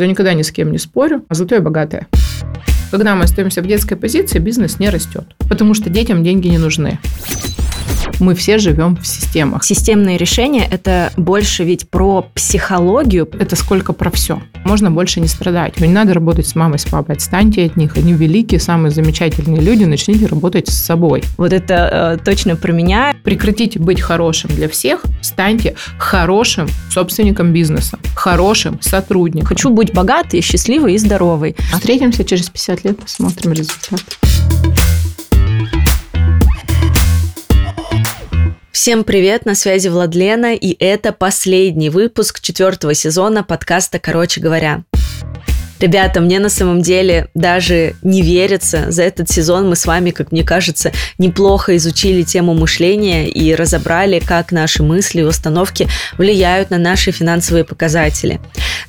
Я никогда ни с кем не спорю, а зато я богатая. Когда мы остаемся в детской позиции, бизнес не растет, потому что детям деньги не нужны мы все живем в системах. Системные решения – это больше ведь про психологию. Это сколько про все. Можно больше не страдать. Не надо работать с мамой, с папой. Отстаньте от них. Они великие, самые замечательные люди. Начните работать с собой. Вот это э, точно про меня. Прекратите быть хорошим для всех. Станьте хорошим собственником бизнеса. Хорошим сотрудником. Хочу быть богатой, счастливой и здоровой. Встретимся через 50 лет, посмотрим результат. Всем привет, на связи Владлена, и это последний выпуск четвертого сезона подкаста «Короче говоря». Ребята, мне на самом деле даже не верится. За этот сезон мы с вами, как мне кажется, неплохо изучили тему мышления и разобрали, как наши мысли и установки влияют на наши финансовые показатели.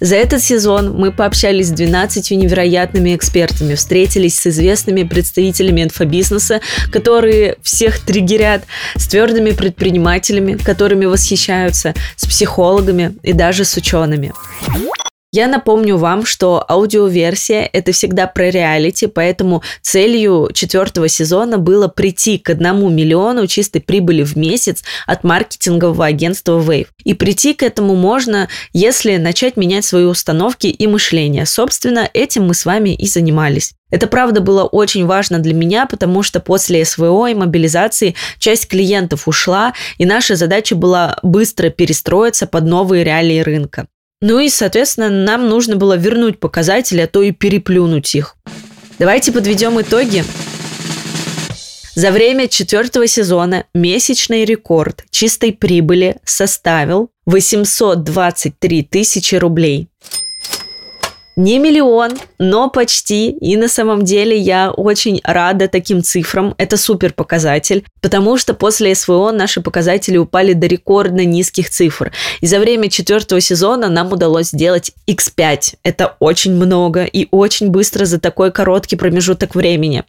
За этот сезон мы пообщались с 12 невероятными экспертами, встретились с известными представителями инфобизнеса, которые всех триггерят, с твердыми предпринимателями, которыми восхищаются, с психологами и даже с учеными. Я напомню вам, что аудиоверсия – это всегда про реалити, поэтому целью четвертого сезона было прийти к одному миллиону чистой прибыли в месяц от маркетингового агентства Wave. И прийти к этому можно, если начать менять свои установки и мышление. Собственно, этим мы с вами и занимались. Это правда было очень важно для меня, потому что после СВО и мобилизации часть клиентов ушла, и наша задача была быстро перестроиться под новые реалии рынка. Ну и, соответственно, нам нужно было вернуть показатели, а то и переплюнуть их. Давайте подведем итоги. За время четвертого сезона месячный рекорд чистой прибыли составил 823 тысячи рублей. Не миллион, но почти. И на самом деле я очень рада таким цифрам. Это супер показатель, потому что после СВО наши показатели упали до рекордно низких цифр. И за время четвертого сезона нам удалось сделать X5. Это очень много и очень быстро за такой короткий промежуток времени.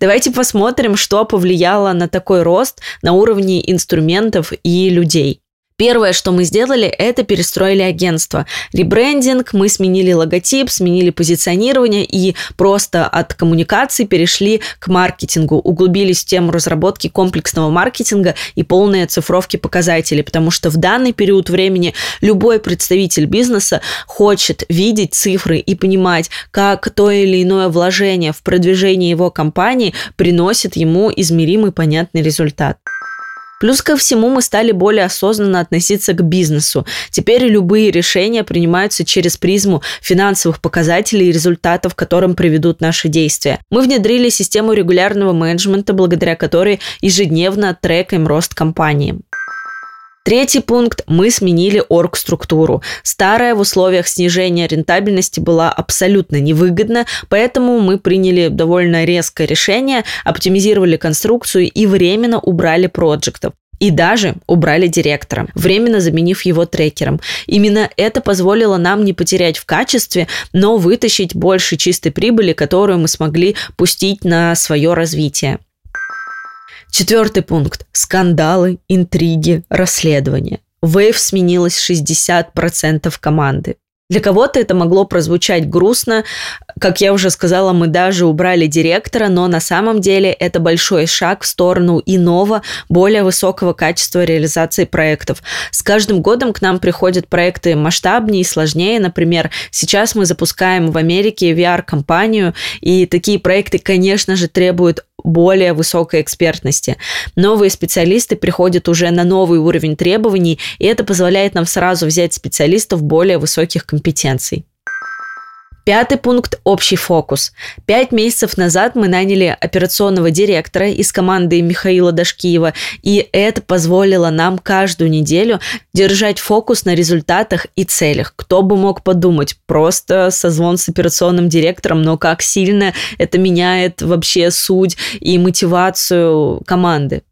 Давайте посмотрим, что повлияло на такой рост на уровне инструментов и людей. Первое, что мы сделали, это перестроили агентство. Ребрендинг, мы сменили логотип, сменили позиционирование и просто от коммуникации перешли к маркетингу, углубились в тему разработки комплексного маркетинга и полной оцифровки показателей, потому что в данный период времени любой представитель бизнеса хочет видеть цифры и понимать, как то или иное вложение в продвижение его компании приносит ему измеримый понятный результат. Плюс ко всему мы стали более осознанно относиться к бизнесу. Теперь любые решения принимаются через призму финансовых показателей и результатов, к которым приведут наши действия. Мы внедрили систему регулярного менеджмента, благодаря которой ежедневно трекаем рост компании. Третий пункт – мы сменили оргструктуру. Старая в условиях снижения рентабельности была абсолютно невыгодна, поэтому мы приняли довольно резкое решение, оптимизировали конструкцию и временно убрали проектов и даже убрали директора, временно заменив его трекером. Именно это позволило нам не потерять в качестве, но вытащить больше чистой прибыли, которую мы смогли пустить на свое развитие. Четвертый пункт. Скандалы, интриги, расследования. Wave сменилось 60% команды. Для кого-то это могло прозвучать грустно. Как я уже сказала, мы даже убрали директора, но на самом деле это большой шаг в сторону иного, более высокого качества реализации проектов. С каждым годом к нам приходят проекты масштабнее и сложнее. Например, сейчас мы запускаем в Америке VR-компанию, и такие проекты, конечно же, требуют более высокой экспертности. Новые специалисты приходят уже на новый уровень требований, и это позволяет нам сразу взять специалистов более высоких компетенций. Пятый пункт – общий фокус. Пять месяцев назад мы наняли операционного директора из команды Михаила Дашкиева, и это позволило нам каждую неделю держать фокус на результатах и целях. Кто бы мог подумать, просто созвон с операционным директором, но как сильно это меняет вообще суть и мотивацию команды.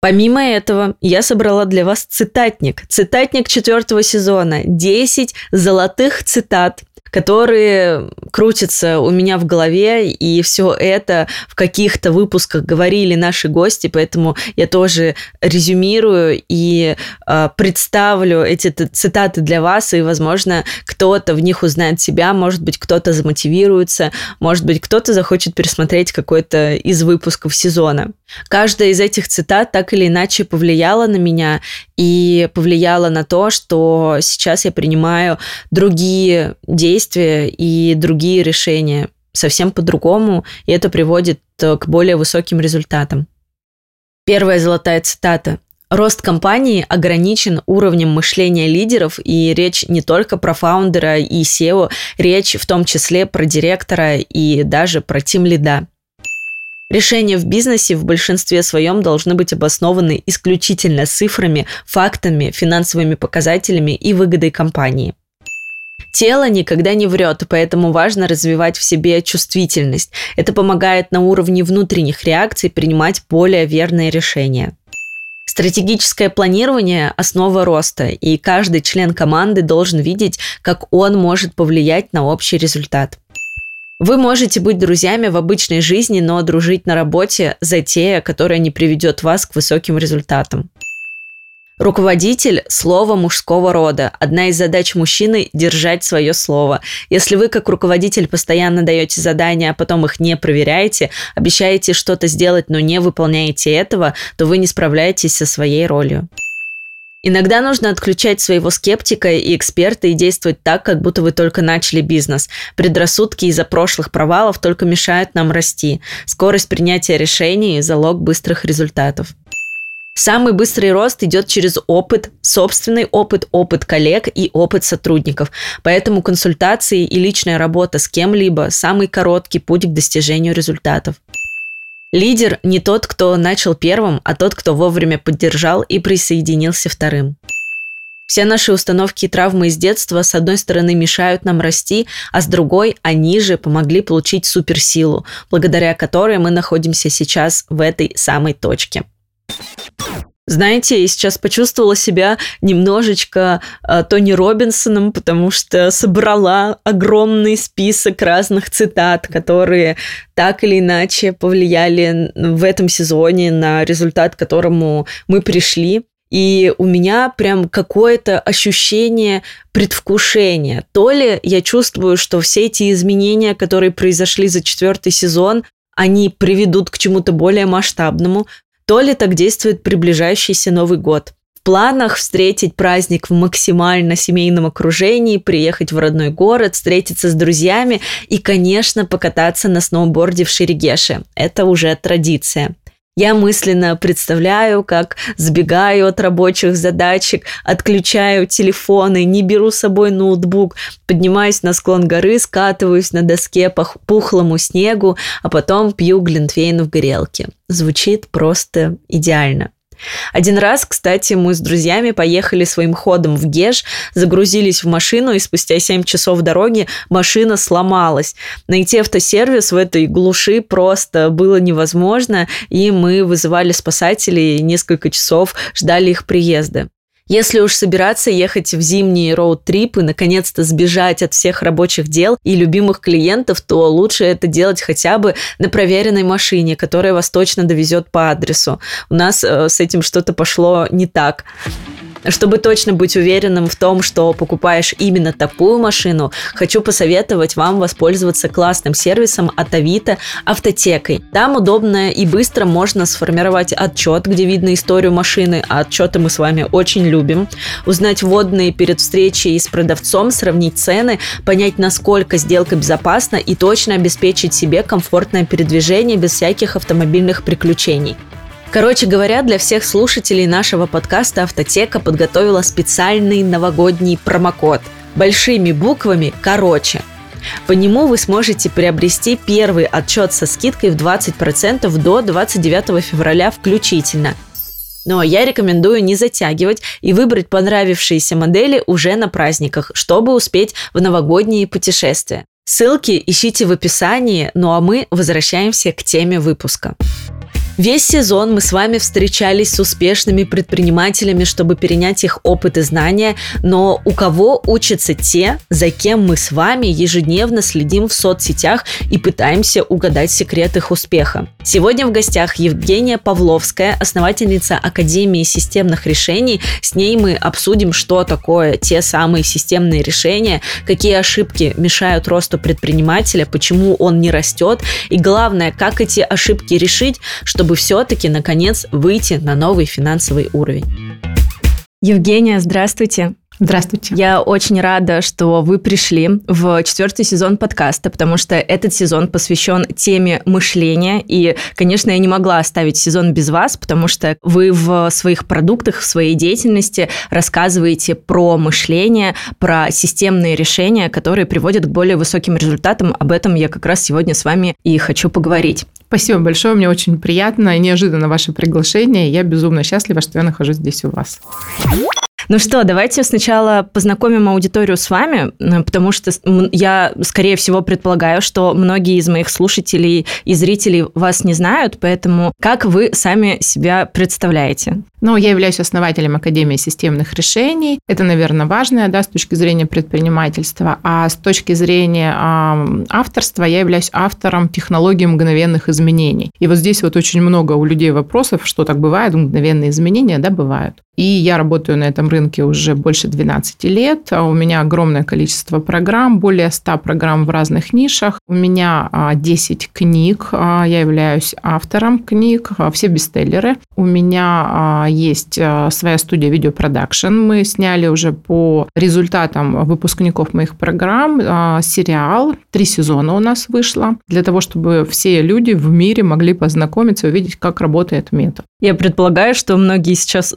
Помимо этого, я собрала для вас цитатник. Цитатник четвертого сезона. 10 золотых цитат которые крутятся у меня в голове, и все это в каких-то выпусках говорили наши гости, поэтому я тоже резюмирую и э, представлю эти цитаты для вас, и, возможно, кто-то в них узнает себя, может быть, кто-то замотивируется, может быть, кто-то захочет пересмотреть какой-то из выпусков сезона. Каждая из этих цитат так или иначе повлияла на меня и повлияла на то, что сейчас я принимаю другие действия, действия и другие решения совсем по-другому, и это приводит э, к более высоким результатам. Первая золотая цитата. Рост компании ограничен уровнем мышления лидеров, и речь не только про фаундера и SEO, речь в том числе про директора и даже про тим лида. Решения в бизнесе в большинстве своем должны быть обоснованы исключительно цифрами, фактами, финансовыми показателями и выгодой компании. Тело никогда не врет, поэтому важно развивать в себе чувствительность. Это помогает на уровне внутренних реакций принимать более верные решения. Стратегическое планирование – основа роста, и каждый член команды должен видеть, как он может повлиять на общий результат. Вы можете быть друзьями в обычной жизни, но дружить на работе – затея, которая не приведет вас к высоким результатам. Руководитель – слово мужского рода. Одна из задач мужчины – держать свое слово. Если вы как руководитель постоянно даете задания, а потом их не проверяете, обещаете что-то сделать, но не выполняете этого, то вы не справляетесь со своей ролью. Иногда нужно отключать своего скептика и эксперта и действовать так, как будто вы только начали бизнес. Предрассудки из-за прошлых провалов только мешают нам расти. Скорость принятия решений – залог быстрых результатов. Самый быстрый рост идет через опыт, собственный опыт, опыт коллег и опыт сотрудников. Поэтому консультации и личная работа с кем-либо – самый короткий путь к достижению результатов. Лидер не тот, кто начал первым, а тот, кто вовремя поддержал и присоединился вторым. Все наши установки и травмы из детства, с одной стороны, мешают нам расти, а с другой, они же помогли получить суперсилу, благодаря которой мы находимся сейчас в этой самой точке. Знаете, я сейчас почувствовала себя немножечко э, Тони Робинсоном, потому что собрала огромный список разных цитат, которые так или иначе повлияли в этом сезоне на результат, к которому мы пришли. И у меня прям какое-то ощущение предвкушения. То ли я чувствую, что все эти изменения, которые произошли за четвертый сезон, они приведут к чему-то более масштабному, то ли так действует приближающийся Новый год. В планах встретить праздник в максимально семейном окружении, приехать в родной город, встретиться с друзьями и, конечно, покататься на сноуборде в Шерегеше. Это уже традиция. Я мысленно представляю, как сбегаю от рабочих задачек, отключаю телефоны, не беру с собой ноутбук, поднимаюсь на склон горы, скатываюсь на доске по пухлому снегу, а потом пью глинтвейн в горелке. Звучит просто идеально. Один раз, кстати, мы с друзьями поехали своим ходом в Геш, загрузились в машину, и спустя 7 часов дороги машина сломалась. Найти автосервис в этой глуши просто было невозможно, и мы вызывали спасателей несколько часов ждали их приезда. Если уж собираться ехать в зимние роуд-трип и наконец-то сбежать от всех рабочих дел и любимых клиентов, то лучше это делать хотя бы на проверенной машине, которая вас точно довезет по адресу. У нас э, с этим что-то пошло не так. Чтобы точно быть уверенным в том, что покупаешь именно такую машину, хочу посоветовать вам воспользоваться классным сервисом от Авито автотекой. Там удобно и быстро можно сформировать отчет, где видно историю машины, а отчеты мы с вами очень любим, узнать вводные перед встречей с продавцом, сравнить цены, понять, насколько сделка безопасна и точно обеспечить себе комфортное передвижение без всяких автомобильных приключений. Короче говоря, для всех слушателей нашего подкаста «Автотека» подготовила специальный новогодний промокод. Большими буквами «Короче». По нему вы сможете приобрести первый отчет со скидкой в 20% до 29 февраля включительно. Но я рекомендую не затягивать и выбрать понравившиеся модели уже на праздниках, чтобы успеть в новогодние путешествия. Ссылки ищите в описании, ну а мы возвращаемся к теме выпуска. Весь сезон мы с вами встречались с успешными предпринимателями, чтобы перенять их опыт и знания, но у кого учатся те, за кем мы с вами ежедневно следим в соцсетях и пытаемся угадать секрет их успеха. Сегодня в гостях Евгения Павловская, основательница Академии системных решений. С ней мы обсудим, что такое те самые системные решения, какие ошибки мешают росту предпринимателя, почему он не растет и главное, как эти ошибки решить, чтобы чтобы все-таки, наконец, выйти на новый финансовый уровень. Евгения, здравствуйте. Здравствуйте. Я очень рада, что вы пришли в четвертый сезон подкаста, потому что этот сезон посвящен теме мышления. И, конечно, я не могла оставить сезон без вас, потому что вы в своих продуктах, в своей деятельности рассказываете про мышление, про системные решения, которые приводят к более высоким результатам. Об этом я как раз сегодня с вами и хочу поговорить. Спасибо большое, мне очень приятно и неожиданно ваше приглашение. Я безумно счастлива, что я нахожусь здесь у вас. Ну что, давайте сначала познакомим аудиторию с вами, потому что я, скорее всего, предполагаю, что многие из моих слушателей и зрителей вас не знают, поэтому как вы сами себя представляете? Ну, я являюсь основателем Академии системных решений. Это, наверное, важное, да, с точки зрения предпринимательства. А с точки зрения э, авторства я являюсь автором технологии мгновенных изменений. И вот здесь вот очень много у людей вопросов, что так бывает, мгновенные изменения, да, бывают. И я работаю на этом рынке уже больше 12 лет. А у меня огромное количество программ, более 100 программ в разных нишах. У меня 10 а, книг, а, я являюсь автором книг, все бестселлеры. У меня есть своя студия видеопродакшн. Мы сняли уже по результатам выпускников моих программ сериал. Три сезона у нас вышло. Для того, чтобы все люди в мире могли познакомиться и увидеть, как работает метод. Я предполагаю, что многие сейчас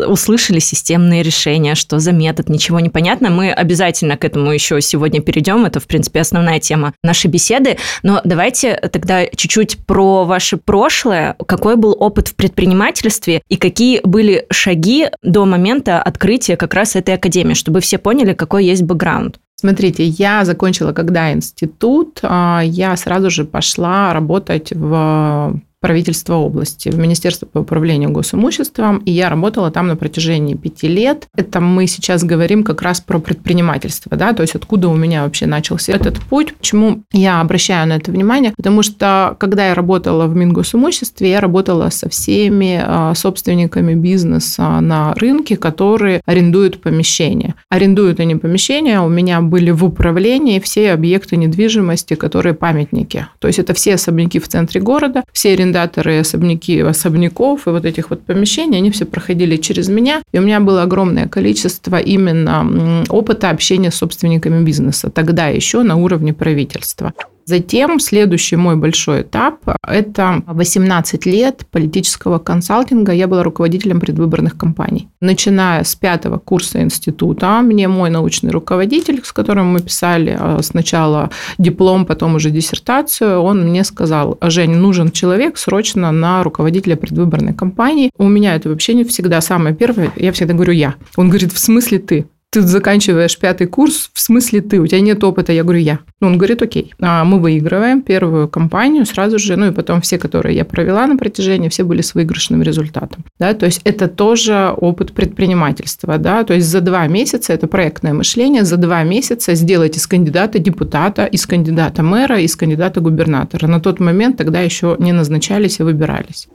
услышали системные решения, что за метод, ничего не понятно. Мы обязательно к этому еще сегодня перейдем. Это, в принципе, основная тема нашей беседы. Но давайте тогда чуть-чуть про ваше прошлое. Какой был опыт в предпринимательстве и какие были шаги до момента открытия как раз этой академии, чтобы все поняли, какой есть бэкграунд? Смотрите, я закончила когда институт, а, я сразу же пошла работать в правительства области, в Министерство по управлению госимуществом, и я работала там на протяжении пяти лет. Это мы сейчас говорим как раз про предпринимательство, да, то есть откуда у меня вообще начался этот путь, почему я обращаю на это внимание, потому что когда я работала в Мингосимуществе, я работала со всеми а, собственниками бизнеса на рынке, которые арендуют помещения. Арендуют они помещения, у меня были в управлении все объекты недвижимости, которые памятники. То есть это все особняки в центре города, все арендуют арендаторы особняки, особняков и вот этих вот помещений, они все проходили через меня, и у меня было огромное количество именно опыта общения с собственниками бизнеса, тогда еще на уровне правительства. Затем следующий мой большой этап – это 18 лет политического консалтинга. Я была руководителем предвыборных кампаний. Начиная с пятого курса института, мне мой научный руководитель, с которым мы писали а, сначала диплом, потом уже диссертацию, он мне сказал, Жень, нужен человек срочно на руководителя предвыборной кампании. У меня это вообще не всегда самое первое, я всегда говорю я. Он говорит, в смысле ты? Ты заканчиваешь пятый курс, в смысле ты, у тебя нет опыта, я говорю, я. Ну, он говорит, окей. А мы выигрываем первую кампанию сразу же, ну и потом все, которые я провела на протяжении, все были с выигрышным результатом. Да, то есть это тоже опыт предпринимательства, да, то есть за два месяца, это проектное мышление, за два месяца сделать из кандидата депутата, из кандидата мэра, из кандидата губернатора. На тот момент тогда еще не назначались и выбирались.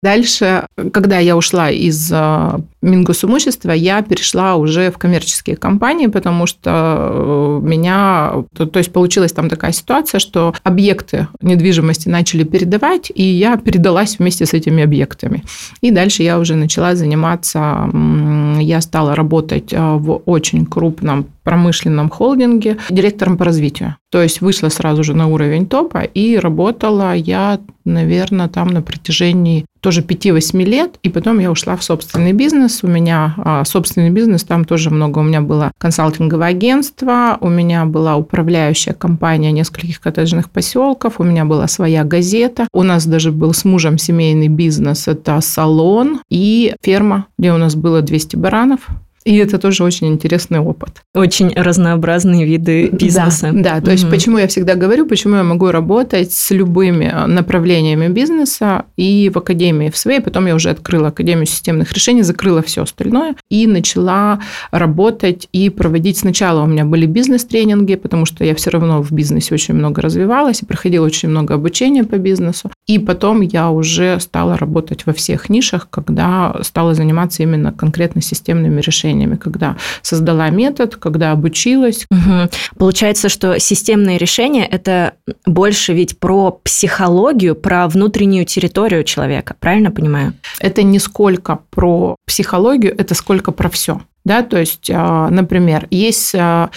Дальше, когда я ушла из э, Мингосимущества, я перешла уже в коммерческие компании, потому что э, меня, то, то есть получилась там такая ситуация, что объекты недвижимости начали передавать, и я передалась вместе с этими объектами. И дальше я уже начала заниматься, я стала работать э, в очень крупном промышленном холдинге директором по развитию. То есть вышла сразу же на уровень топа и работала я, наверное, там на протяжении тоже 5-8 лет, и потом я ушла в собственный бизнес. У меня а, собственный бизнес, там тоже много. У меня было консалтинговое агентство, у меня была управляющая компания нескольких коттеджных поселков, у меня была своя газета, у нас даже был с мужем семейный бизнес, это салон и ферма, где у нас было 200 баранов, И это тоже очень интересный опыт. Очень разнообразные виды бизнеса. Да, да. то есть почему я всегда говорю, почему я могу работать с любыми направлениями бизнеса и в академии в своей, потом я уже открыла Академию системных решений, закрыла все остальное и начала работать и проводить. Сначала у меня были бизнес-тренинги, потому что я все равно в бизнесе очень много развивалась и проходила очень много обучения по бизнесу. И потом я уже стала работать во всех нишах, когда стала заниматься именно конкретно системными решениями, когда создала метод, когда обучилась. Угу. Получается, что системные решения – это больше ведь про психологию, про внутреннюю территорию человека, правильно понимаю? Это не сколько про психологию, это сколько про все. Да, то есть, а, например, есть а,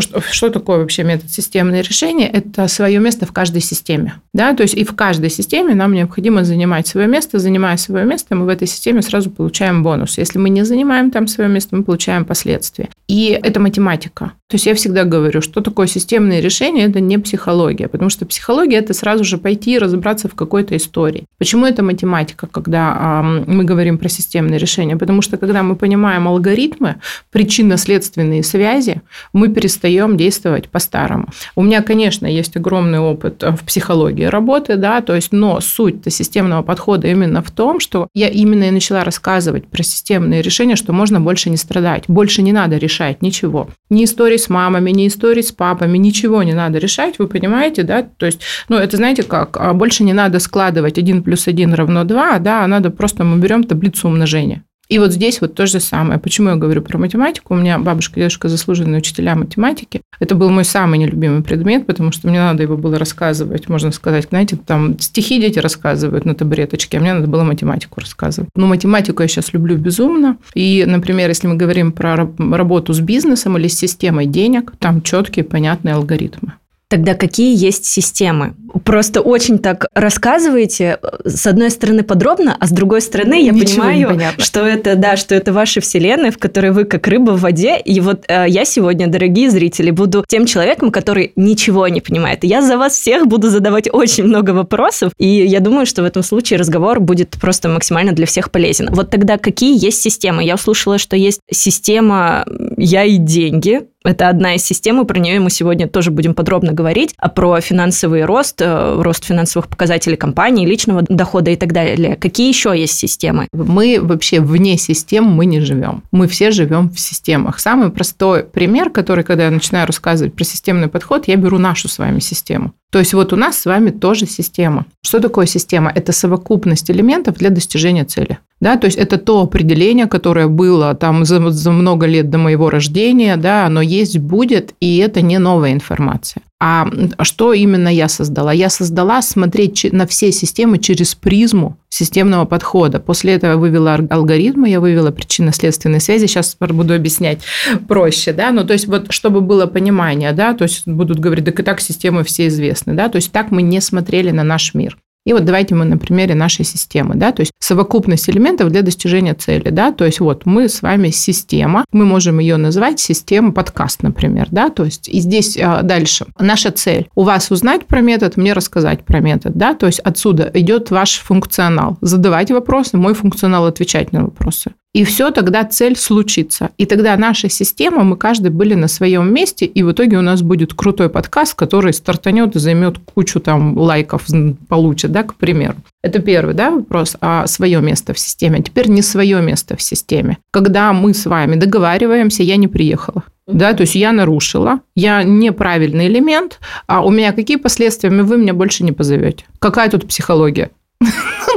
что, что такое вообще метод системное решение? Это свое место в каждой системе. Да? То есть и в каждой системе нам необходимо занимать свое место. Занимая свое место, мы в этой системе сразу получаем бонус. Если мы не занимаем там свое место, мы получаем последствия. И это математика. То есть я всегда говорю, что такое системное решение, это не психология, потому что психология – это сразу же пойти и разобраться в какой-то истории. Почему это математика, когда мы говорим про системное решение? Потому что когда мы понимаем алгоритмы, причинно-следственные связи, мы перестаем действовать по-старому. У меня, конечно, есть огромный опыт в психологии работы, да, то есть, но суть системного подхода именно в том, что я именно и начала рассказывать про системные решения, что можно больше не страдать, больше не надо решать ничего. Ни истории с мамами, ни истории с папами, ничего не надо решать, вы понимаете, да, то есть, ну, это знаете как, а больше не надо складывать 1 плюс 1 равно 2, да, а надо просто мы берем таблицу умножения. И вот здесь вот то же самое. Почему я говорю про математику? У меня бабушка дедушка заслуженные учителя математики. Это был мой самый нелюбимый предмет, потому что мне надо его было рассказывать, можно сказать, знаете, там стихи дети рассказывают на табуреточке, а мне надо было математику рассказывать. Но математику я сейчас люблю безумно. И, например, если мы говорим про работу с бизнесом или с системой денег, там четкие, понятные алгоритмы. Тогда какие есть системы? Просто очень так рассказываете, с одной стороны подробно, а с другой стороны я Ничего понимаю, что это, да, что это ваша вселенная, в которой вы как рыба в воде. И вот э, я сегодня, дорогие зрители, буду тем человеком, который ничего не понимает. я за вас всех буду задавать очень много вопросов, и я думаю, что в этом случае разговор будет просто максимально для всех полезен. Вот тогда какие есть системы? Я услышала, что есть система «Я и деньги», это одна из систем, и про нее мы сегодня тоже будем подробно говорить, а про финансовый рост, э, рост финансовых показателей компании, личного дохода и так далее. Какие еще есть системы? Мы вообще вне систем мы не живем. Мы все живем в системах. Самый простой пример, который, когда я начинаю рассказывать про системный подход, я беру нашу с вами систему. То есть вот у нас с вами тоже система. Что такое система? Это совокупность элементов для достижения цели. Да, то есть это то определение, которое было там за, за много лет до моего рождения, да, оно есть, будет, и это не новая информация. А что именно я создала? Я создала смотреть на все системы через призму системного подхода. После этого я вывела алгоритмы, я вывела причинно-следственные связи. Сейчас буду объяснять проще, да, ну, то есть вот чтобы было понимание, да, то есть будут говорить, так и так системы все известны, да, то есть так мы не смотрели на наш мир. И вот давайте мы на примере нашей системы, да, то есть совокупность элементов для достижения цели, да, то есть вот мы с вами система, мы можем ее назвать система подкаст, например, да, то есть и здесь а, дальше. Наша цель. У вас узнать про метод, мне рассказать про метод, да, то есть отсюда идет ваш функционал, задавать вопросы, мой функционал отвечать на вопросы. И все, тогда цель случится. И тогда наша система, мы каждый были на своем месте, и в итоге у нас будет крутой подкаст, который стартанет и займет кучу там лайков, получит, да, к примеру. Это первый да, вопрос, а свое место в системе. Теперь не свое место в системе. Когда мы с вами договариваемся, я не приехала. Да, то есть я нарушила, я неправильный элемент, а у меня какие последствия, вы меня больше не позовете. Какая тут психология?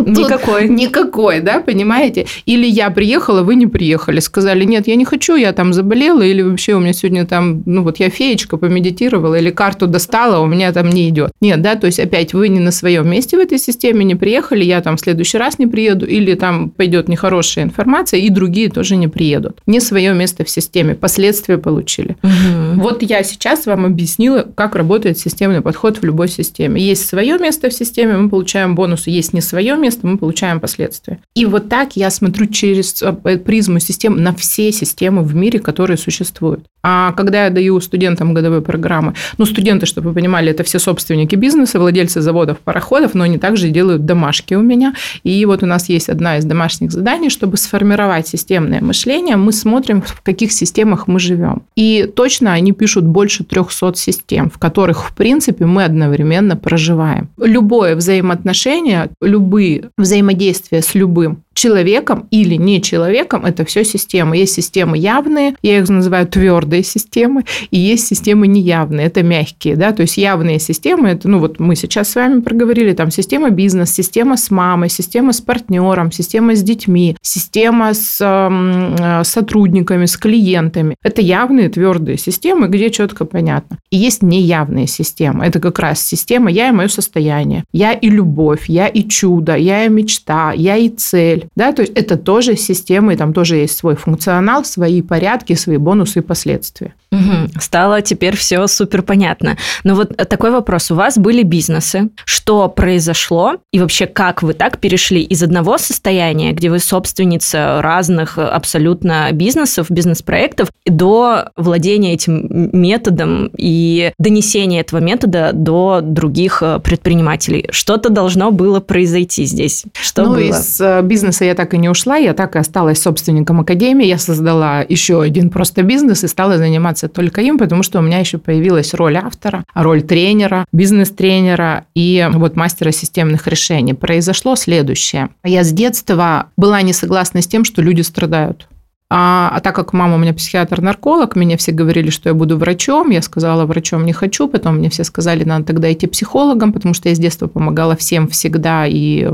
Никакой. Никакой, да, понимаете? Или я приехала, вы не приехали. Сказали, нет, я не хочу, я там заболела, или вообще у меня сегодня там, ну вот я феечка помедитировала, или карту достала, у меня там не идет. Нет, да, то есть опять вы не на своем месте в этой системе не приехали, я там в следующий раз не приеду, или там пойдет нехорошая информация, и другие тоже не приедут. Не свое место в системе, последствия получили. Угу. Вот я сейчас вам объяснила, как работает системный подход в любой системе. Есть свое место в системе, мы получаем бонусы, есть есть не свое место, мы получаем последствия. И вот так я смотрю через э, призму систем на все системы в мире, которые существуют. А когда я даю студентам годовые программы, ну, студенты, чтобы вы понимали, это все собственники бизнеса, владельцы заводов, пароходов, но они также делают домашки у меня. И вот у нас есть одна из домашних заданий, чтобы сформировать системное мышление, мы смотрим, в каких системах мы живем. И точно они пишут больше 300 систем, в которых, в принципе, мы одновременно проживаем. Любое взаимоотношение, любые взаимодействия с любым человеком или не человеком, это все системы. Есть системы явные, я их называю твердые системы, и есть системы неявные, это мягкие, да, то есть явные системы, это, ну вот мы сейчас с вами проговорили, там система бизнес, система с мамой, система с партнером, система с детьми, система с э, сотрудниками, с клиентами. Это явные твердые системы, где четко понятно. И есть неявные системы. Это как раз система «я и мое состояние», «я и любовь», «я и чудо», «я и мечта», «я и цель», да, то есть это тоже система, и там тоже есть свой функционал, свои порядки, свои бонусы и последствия. Угу. Стало теперь все супер понятно. Но вот такой вопрос. У вас были бизнесы. Что произошло? И вообще, как вы так перешли из одного состояния, где вы собственница разных абсолютно бизнесов, бизнес-проектов, до владения этим методом и донесения этого метода до других э, предпринимателей? Что-то должно было произойти здесь. Что ну, было? из э, бизнеса я так и не ушла, я так и осталась собственником академии. Я создала еще один просто бизнес и стала заниматься заниматься только им, потому что у меня еще появилась роль автора, роль тренера, бизнес-тренера и вот мастера системных решений. Произошло следующее. Я с детства была не согласна с тем, что люди страдают. А, а так как мама у меня психиатр-нарколог, меня все говорили, что я буду врачом. Я сказала, врачом не хочу. Потом мне все сказали, надо тогда идти психологом, потому что я с детства помогала всем всегда. И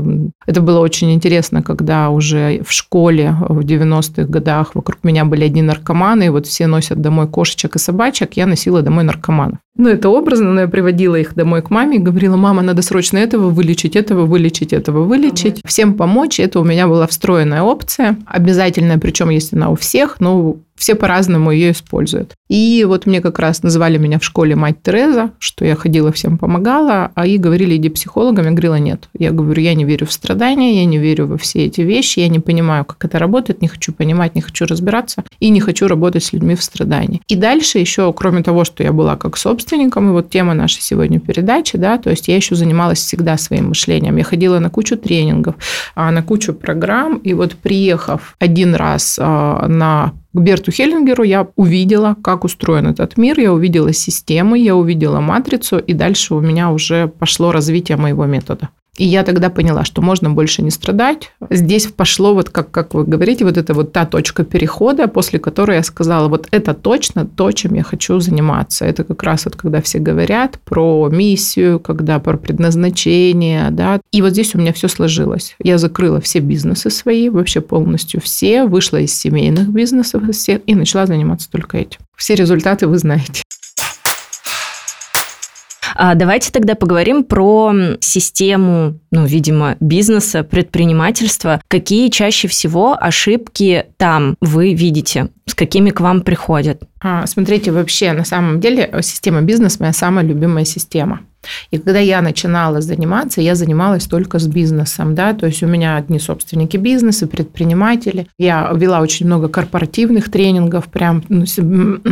это было очень интересно, когда уже в школе в 90-х годах вокруг меня были одни наркоманы, и вот все носят домой кошечек и собачек, я носила домой наркоманов. Ну, это образно, но я приводила их домой к маме и говорила, мама, надо срочно этого вылечить, этого вылечить, этого вылечить. Всем помочь. Это у меня была встроенная опция, обязательная, причем есть она у всех, но все по-разному ее используют. И вот мне как раз называли меня в школе мать Тереза, что я ходила всем помогала, а и говорили, иди психологом. Я говорила, нет. Я говорю, я не верю в страдания, я не верю во все эти вещи, я не понимаю, как это работает, не хочу понимать, не хочу разбираться и не хочу работать с людьми в страдании. И дальше еще, кроме того, что я была как собственником, и вот тема нашей сегодня передачи, да, то есть я еще занималась всегда своим мышлением. Я ходила на кучу тренингов, а, на кучу программ, и вот приехав один раз а, на к Берту Хеллингеру я увидела, как устроен этот мир, я увидела системы, я увидела матрицу, и дальше у меня уже пошло развитие моего метода. И я тогда поняла, что можно больше не страдать. Здесь пошло, вот как, как вы говорите, вот это вот та точка перехода, после которой я сказала, вот это точно то, чем я хочу заниматься. Это как раз вот когда все говорят про миссию, когда про предназначение, да. И вот здесь у меня все сложилось. Я закрыла все бизнесы свои, вообще полностью все, вышла из семейных бизнесов из всех и начала заниматься только этим. Все результаты вы знаете. А давайте тогда поговорим про систему, ну, видимо, бизнеса, предпринимательства. Какие чаще всего ошибки там вы видите? С какими к вам приходят? А, смотрите, вообще, на самом деле, система бизнес моя самая любимая система. И когда я начинала заниматься, я занималась только с бизнесом, да, то есть у меня одни собственники бизнеса, предприниматели. Я вела очень много корпоративных тренингов, прям ну,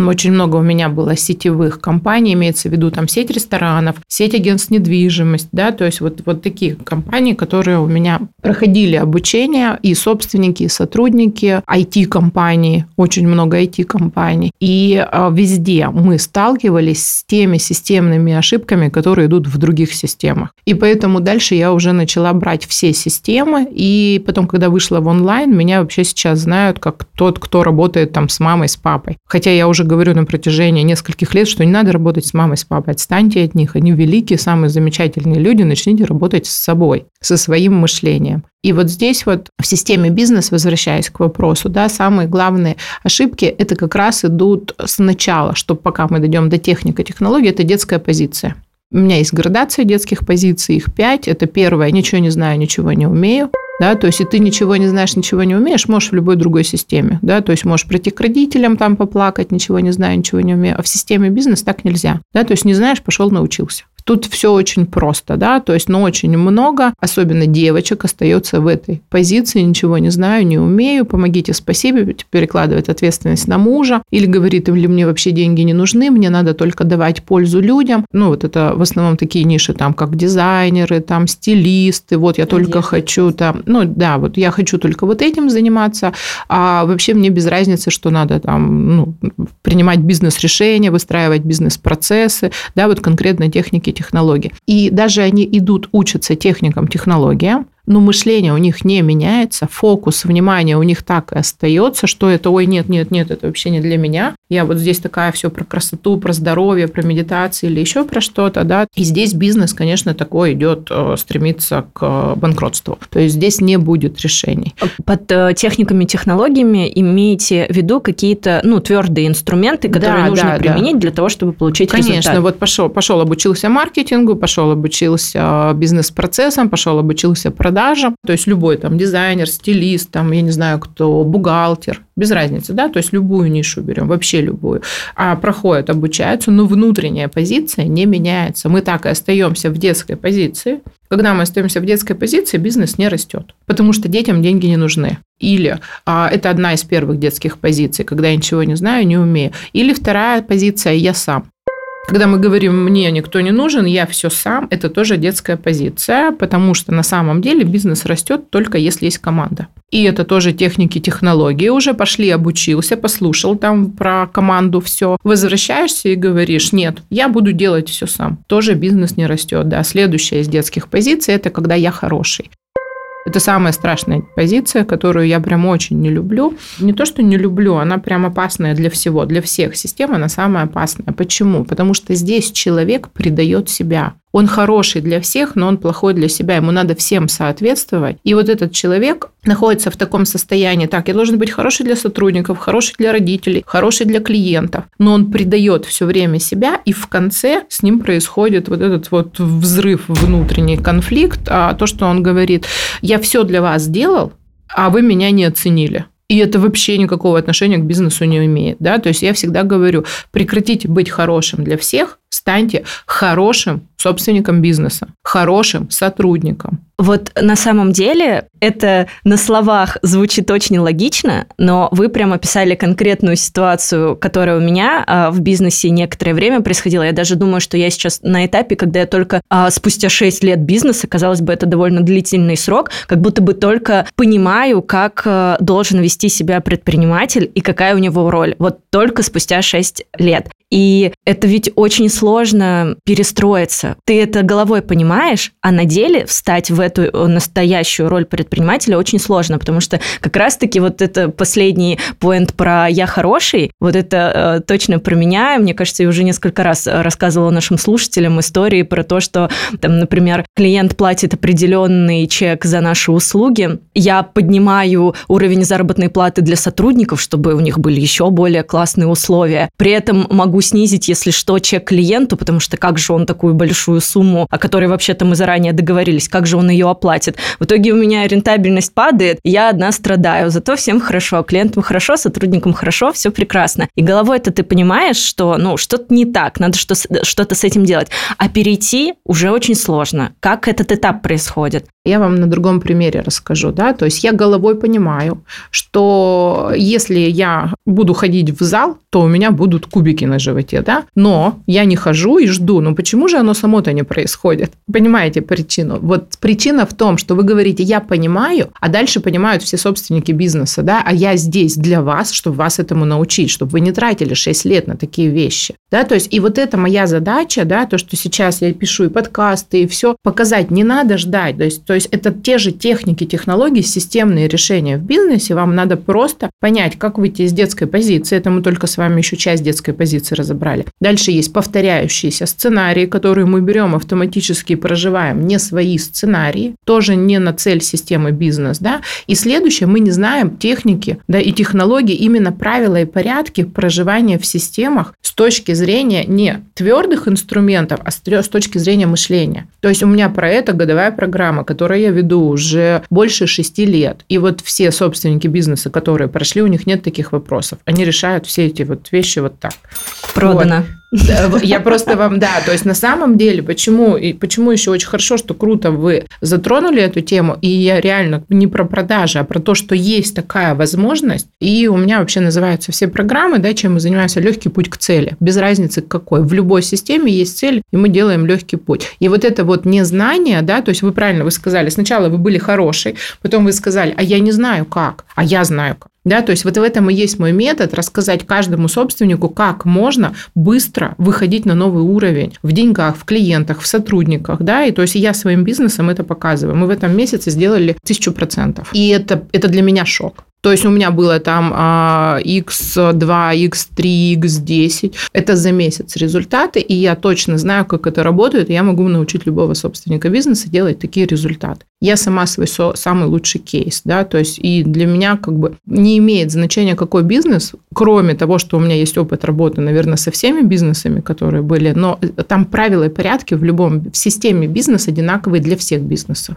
очень много у меня было сетевых компаний, имеется в виду там сеть ресторанов, сеть агентств недвижимость, да, то есть вот, вот такие компании, которые у меня проходили обучение, и собственники, и сотрудники, IT-компании, очень много IT-компаний. И а, везде мы сталкивались с теми системными ошибками, которые идут в других системах. И поэтому дальше я уже начала брать все системы, и потом, когда вышла в онлайн, меня вообще сейчас знают как тот, кто работает там с мамой, с папой. Хотя я уже говорю на протяжении нескольких лет, что не надо работать с мамой, с папой, отстаньте от них, они великие, самые замечательные люди, начните работать с собой, со своим мышлением. И вот здесь вот в системе бизнес, возвращаясь к вопросу, да, самые главные ошибки, это как раз идут сначала, что пока мы дойдем до техники, технологии, это детская позиция. У меня есть градация детских позиций, их пять. Это первое, ничего не знаю, ничего не умею. Да, то есть, если ты ничего не знаешь, ничего не умеешь, можешь в любой другой системе. Да, то есть, можешь прийти к родителям, там поплакать, ничего не знаю, ничего не умею. А в системе бизнес так нельзя. Да, то есть, не знаешь, пошел научился. Тут все очень просто, да, то есть, ну, очень много, особенно девочек, остается в этой позиции, ничего не знаю, не умею, помогите, спасибо, перекладывает ответственность на мужа, или говорит, или мне вообще деньги не нужны, мне надо только давать пользу людям. Ну, вот это в основном такие ниши, там, как дизайнеры, там, стилисты, вот я только хочу там, ну, да, вот я хочу только вот этим заниматься, а вообще мне без разницы, что надо там, ну, принимать бизнес-решения, выстраивать бизнес-процессы, да, вот конкретно техники, технологии. И даже они идут, учатся техникам, технологиям, но мышление у них не меняется, фокус внимания у них так и остается, что это, ой, нет, нет, нет, это вообще не для меня. Я вот здесь такая все про красоту, про здоровье, про медитацию или еще про что-то, да. И здесь бизнес, конечно, такой идет, э, стремится к банкротству. То есть здесь не будет решений. Под э, техниками, технологиями имеете в виду какие-то, ну, твердые инструменты, которые да, нужно да, применить да. для того, чтобы получить Конечно, результат. вот пошел, пошел обучился маркетингу, пошел обучился э, бизнес-процессам, пошел обучился продажам, продажам, то есть любой там дизайнер, стилист, там, я не знаю кто, бухгалтер, без разницы, да, то есть любую нишу берем, вообще любую, а проходят, обучаются, но внутренняя позиция не меняется. Мы так и остаемся в детской позиции. Когда мы остаемся в детской позиции, бизнес не растет, потому что детям деньги не нужны. Или а, это одна из первых детских позиций, когда я ничего не знаю, не умею. Или вторая позиция «я сам». Когда мы говорим «мне никто не нужен, я все сам», это тоже детская позиция, потому что на самом деле бизнес растет только если есть команда. И это тоже техники, технологии. Уже пошли, обучился, послушал там про команду все. Возвращаешься и говоришь, нет, я буду делать все сам. Тоже бизнес не растет. Да. Следующая из детских позиций – это когда я хороший. Это самая страшная позиция, которую я прям очень не люблю. Не то, что не люблю, она прям опасная для всего, для всех систем она самая опасная. Почему? Потому что здесь человек предает себя он хороший для всех, но он плохой для себя, ему надо всем соответствовать. И вот этот человек находится в таком состоянии, так, я должен быть хороший для сотрудников, хороший для родителей, хороший для клиентов, но он предает все время себя, и в конце с ним происходит вот этот вот взрыв, внутренний конфликт, а то, что он говорит, я все для вас сделал, а вы меня не оценили. И это вообще никакого отношения к бизнесу не имеет. Да? То есть я всегда говорю, прекратите быть хорошим для всех, станьте хорошим собственником бизнеса, хорошим сотрудником. Вот на самом деле это на словах звучит очень логично, но вы прямо описали конкретную ситуацию, которая у меня а, в бизнесе некоторое время происходила. Я даже думаю, что я сейчас на этапе, когда я только а, спустя 6 лет бизнеса, казалось бы, это довольно длительный срок, как будто бы только понимаю, как а, должен вести себя предприниматель и какая у него роль. Вот только спустя 6 лет. И это ведь очень сложно перестроиться. Ты это головой понимаешь, а на деле встать в эту э, настоящую роль предпринимателя очень сложно, потому что как раз-таки вот это последний поинт про «я хороший», вот это э, точно про меня. Мне кажется, я уже несколько раз рассказывала нашим слушателям истории про то, что, там, например, клиент платит определенный чек за наши услуги, я поднимаю уровень заработной платы для сотрудников, чтобы у них были еще более классные условия. При этом могу снизить, если что, чек клиенту, потому что как же он такую большую сумму, о которой вообще-то мы заранее договорились, как же он ее оплатит. В итоге у меня рентабельность падает, я одна страдаю. Зато всем хорошо, клиентам хорошо, сотрудникам хорошо, все прекрасно. И головой это ты понимаешь, что ну что-то не так, надо что-то с этим делать. А перейти уже очень сложно. Как этот этап происходит? Я вам на другом примере расскажу, да, то есть я головой понимаю, что если я буду ходить в зал, то у меня будут кубики на животе, да, но я не хожу и жду, ну почему же оно само-то не происходит? Понимаете причину? Вот причина в том, что вы говорите, я понимаю, а дальше понимают все собственники бизнеса, да, а я здесь для вас, чтобы вас этому научить, чтобы вы не тратили 6 лет на такие вещи, да, то есть и вот это моя задача, да, то, что сейчас я пишу и подкасты, и все, показать, не надо ждать, то есть то есть это те же техники, технологии, системные решения в бизнесе. Вам надо просто понять, как выйти из детской позиции. Это мы только с вами еще часть детской позиции разобрали. Дальше есть повторяющиеся сценарии, которые мы берем автоматически и проживаем не свои сценарии, тоже не на цель системы бизнес. Да? И следующее, мы не знаем техники да, и технологии, именно правила и порядки проживания в системах с точки зрения не твердых инструментов, а с точки зрения мышления. То есть у меня про это годовая программа, которая которое я веду уже больше шести лет. И вот все собственники бизнеса, которые прошли, у них нет таких вопросов. Они решают все эти вот вещи вот так. Продано. Вот. Я просто вам, да, то есть на самом деле, почему, и почему еще очень хорошо, что круто вы затронули эту тему, и я реально не про продажи, а про то, что есть такая возможность, и у меня вообще называются все программы, да, чем мы занимаемся, легкий путь к цели, без разницы какой. В любой системе есть цель, и мы делаем легкий путь. И вот это вот незнание, да, то есть вы правильно, вы сказали, сначала вы были хороший, потом вы сказали, а я не знаю как, а я знаю как. Да, то есть вот в этом и есть мой метод рассказать каждому собственнику, как можно быстро выходить на новый уровень в деньгах, в клиентах, в сотрудниках, да, и то есть я своим бизнесом это показываю. Мы в этом месяце сделали тысячу процентов. И это, это для меня шок. То есть у меня было там X2, X3, X10. Это за месяц результаты, и я точно знаю, как это работает, и я могу научить любого собственника бизнеса делать такие результаты. Я сама свой самый лучший кейс, да, то есть и для меня как бы не имеет значения, какой бизнес, кроме того, что у меня есть опыт работы, наверное, со всеми бизнесами, которые были, но там правила и порядки в любом, в системе бизнеса одинаковые для всех бизнесов.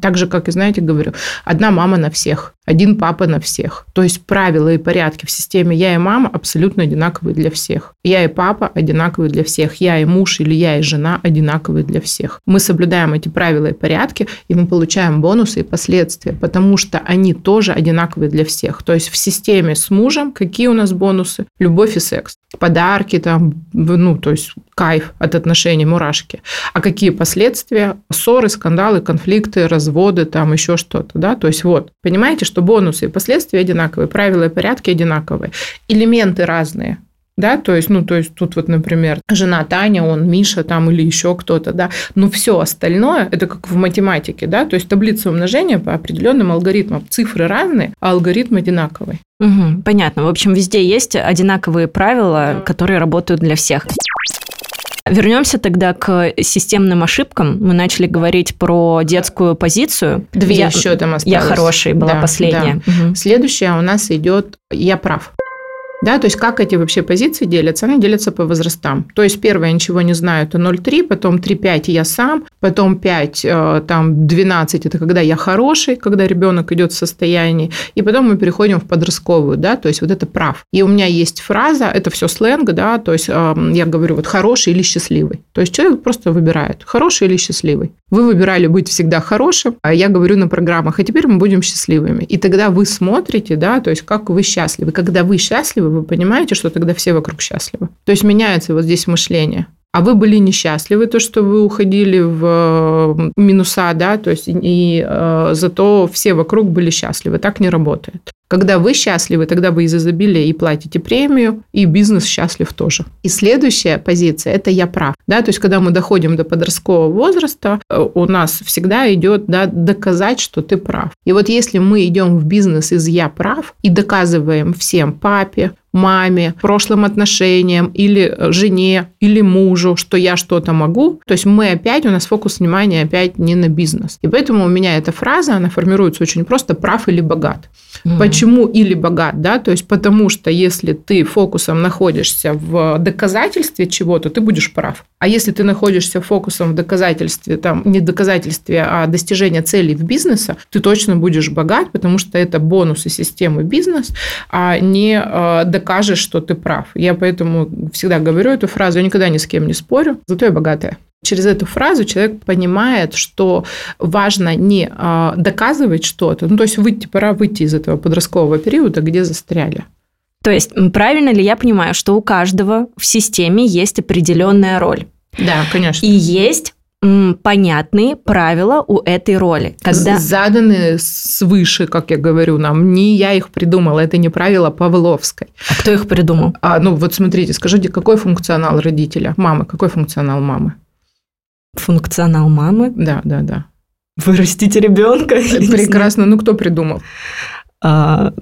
Так же, как и, знаете, говорю, одна мама на всех, один папа на всех. То есть правила и порядки в системе «я и мама» абсолютно одинаковые для всех. Я и папа одинаковые для всех. Я и муж или я и жена одинаковые для всех. Мы соблюдаем эти правила и порядки, и мы получаем бонусы и последствия, потому что они тоже одинаковые для всех. То есть в системе с мужем какие у нас бонусы? Любовь и секс. Подарки там, ну, то есть кайф от отношений, мурашки. А какие последствия? Ссоры, скандалы, конфликты, разводы, там еще что-то, да? То есть вот, понимаете, что бонусы и последствия одинаковые, правила и порядки одинаковые, элементы разные, да, то есть, ну, то есть тут вот, например, жена Таня, он Миша там или еще кто-то, да, но все остальное, это как в математике, да, то есть таблица умножения по определенным алгоритмам, цифры разные, а алгоритм одинаковый. Угу, понятно. В общем, везде есть одинаковые правила, да. которые работают для всех. Вернемся тогда к системным ошибкам. Мы начали говорить про детскую позицию. Две я, еще там осталось. Я хороший была да, последняя. Да. Угу. Следующая у нас идет «Я прав». Да, то есть как эти вообще позиции делятся? Они делятся по возрастам. То есть первое, я ничего не знаю, это 0,3, потом 3,5 я сам, потом 5, э, там 12 это когда я хороший, когда ребенок идет в состоянии, и потом мы переходим в подростковую, да, то есть вот это прав. И у меня есть фраза, это все сленг, да, то есть эм, я говорю вот хороший или счастливый. То есть человек просто выбирает, хороший или счастливый. Вы выбирали быть всегда хорошим, а я говорю на программах, а теперь мы будем счастливыми. И тогда вы смотрите, да, то есть как вы счастливы. Когда вы счастливы, вы понимаете, что тогда все вокруг счастливы. То есть меняется вот здесь мышление а вы были несчастливы, то, что вы уходили в минуса, да, то есть и э, зато все вокруг были счастливы. Так не работает. Когда вы счастливы, тогда вы из изобилия и платите премию, и бизнес счастлив тоже. И следующая позиция – это «я прав». Да, то есть, когда мы доходим до подросткового возраста, э, у нас всегда идет да, доказать, что ты прав. И вот если мы идем в бизнес из «я прав» и доказываем всем папе, маме, прошлым отношениям или э, жене, или мужу, что я что-то могу. То есть мы опять, у нас фокус внимания опять не на бизнес. И поэтому у меня эта фраза, она формируется очень просто «прав или богат». Mm-hmm. Почему или богат, да? То есть потому что если ты фокусом находишься в доказательстве чего-то, ты будешь прав. А если ты находишься фокусом в доказательстве, там, не доказательстве, а достижения целей в бизнесе, ты точно будешь богат, потому что это бонусы системы бизнес, а не э, докажешь, что ты прав. Я поэтому всегда говорю эту фразу, я никогда ни с кем не спорю, зато я богатая. Через эту фразу человек понимает, что важно не э, доказывать что-то, ну то есть выйти, пора выйти из этого подросткового периода, где застряли. То есть правильно ли я понимаю, что у каждого в системе есть определенная роль? Да, конечно. И есть понятные правила у этой роли. Когда... Заданы свыше, как я говорю, нам. Не я их придумала, это не правило Павловской. А кто их придумал? А, ну вот смотрите, скажите, какой функционал родителя? Мамы, какой функционал мамы? Функционал мамы? Да, да, да. Вырастите ребенка. Прекрасно. Ну, кто придумал? а,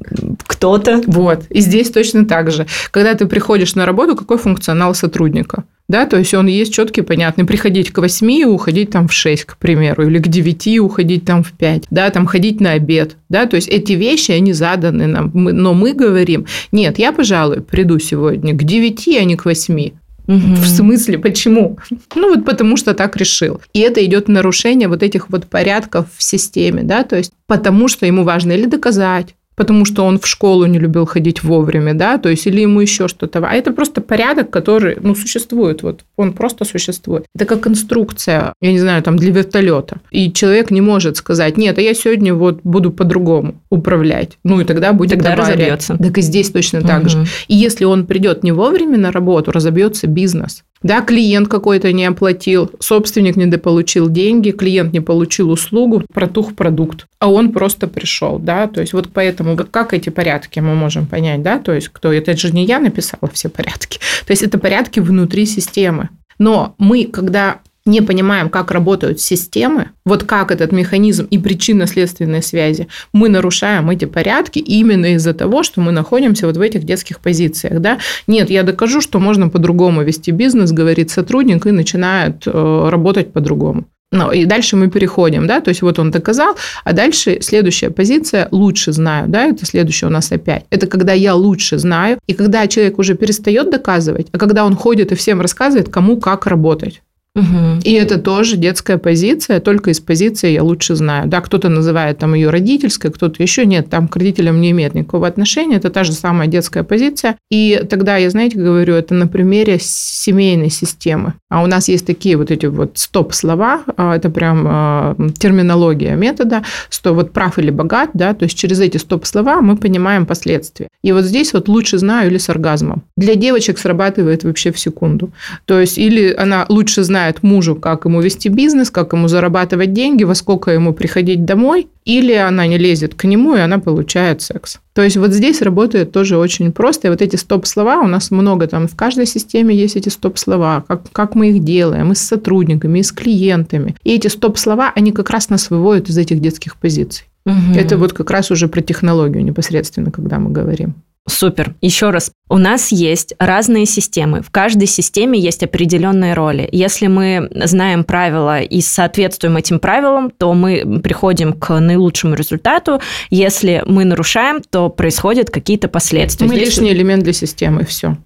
кто-то. Вот. И здесь точно так же. Когда ты приходишь на работу, какой функционал сотрудника? Да, то есть он есть четкий, понятный. Приходить к 8 и уходить там в 6, к примеру, или к 9 и уходить там в 5, да, там ходить на обед, да, то есть эти вещи, они заданы нам, но мы говорим, нет, я, пожалуй, приду сегодня к 9, а не к 8, Угу. В смысле, почему? Ну вот потому что так решил. И это идет нарушение вот этих вот порядков в системе, да, то есть потому что ему важно или доказать, потому что он в школу не любил ходить вовремя, да, то есть или ему еще что-то. А это просто порядок, который, ну, существует, вот он просто существует. Это как инструкция, я не знаю, там для вертолета. И человек не может сказать, нет, а я сегодня вот буду по-другому управлять. Ну, и тогда будет тогда разобьется. Так и здесь точно так угу. же. И если он придет не вовремя на работу, разобьется бизнес. Да, клиент какой-то не оплатил, собственник не дополучил деньги, клиент не получил услугу, протух продукт, а он просто пришел, да, то есть вот поэтому как эти порядки мы можем понять, да, то есть кто, это же не я написала все порядки, то есть это порядки внутри системы. Но мы, когда не понимаем, как работают системы, вот как этот механизм и причинно-следственные связи, мы нарушаем эти порядки именно из-за того, что мы находимся вот в этих детских позициях. Да? Нет, я докажу, что можно по-другому вести бизнес, говорит сотрудник, и начинает э, работать по-другому. Ну, и дальше мы переходим, да, то есть вот он доказал, а дальше следующая позиция «лучше знаю», да, это следующее у нас опять. Это когда я лучше знаю, и когда человек уже перестает доказывать, а когда он ходит и всем рассказывает, кому как работать. Угу. И это тоже детская позиция, только из позиции я лучше знаю. Да, кто-то называет там ее родительской, кто-то еще нет, там к родителям не имеет никакого отношения, это та же самая детская позиция. И тогда я, знаете, говорю, это на примере семейной системы. А у нас есть такие вот эти вот стоп-слова, а, это прям а, терминология метода, что вот прав или богат, да, то есть через эти стоп-слова мы понимаем последствия. И вот здесь вот лучше знаю или с оргазмом. Для девочек срабатывает вообще в секунду. То есть или она лучше знает объясняет мужу, как ему вести бизнес, как ему зарабатывать деньги, во сколько ему приходить домой, или она не лезет к нему, и она получает секс. То есть вот здесь работает тоже очень просто. И вот эти стоп-слова, у нас много там, в каждой системе есть эти стоп-слова, как, как мы их делаем, и с сотрудниками, и с клиентами. И эти стоп-слова, они как раз нас выводят из этих детских позиций. Угу. Это вот как раз уже про технологию непосредственно, когда мы говорим. Супер. Еще раз. У нас есть разные системы. В каждой системе есть определенные роли. Если мы знаем правила и соответствуем этим правилам, то мы приходим к наилучшему результату. Если мы нарушаем, то происходят какие-то последствия. Мы Здесь... лишний элемент для системы, все.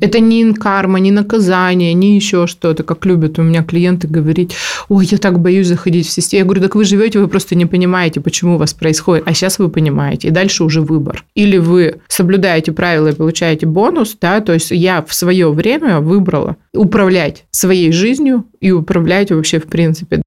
Это не карма, не наказание, не еще что-то, как любят у меня клиенты говорить, ой, я так боюсь заходить в систему. Я говорю, так вы живете, вы просто не понимаете, почему у вас происходит, а сейчас вы понимаете, и дальше уже выбор. Или вы соблюдаете правила и получаете бонус, да, то есть я в свое время выбрала управлять своей жизнью и управлять вообще в принципе.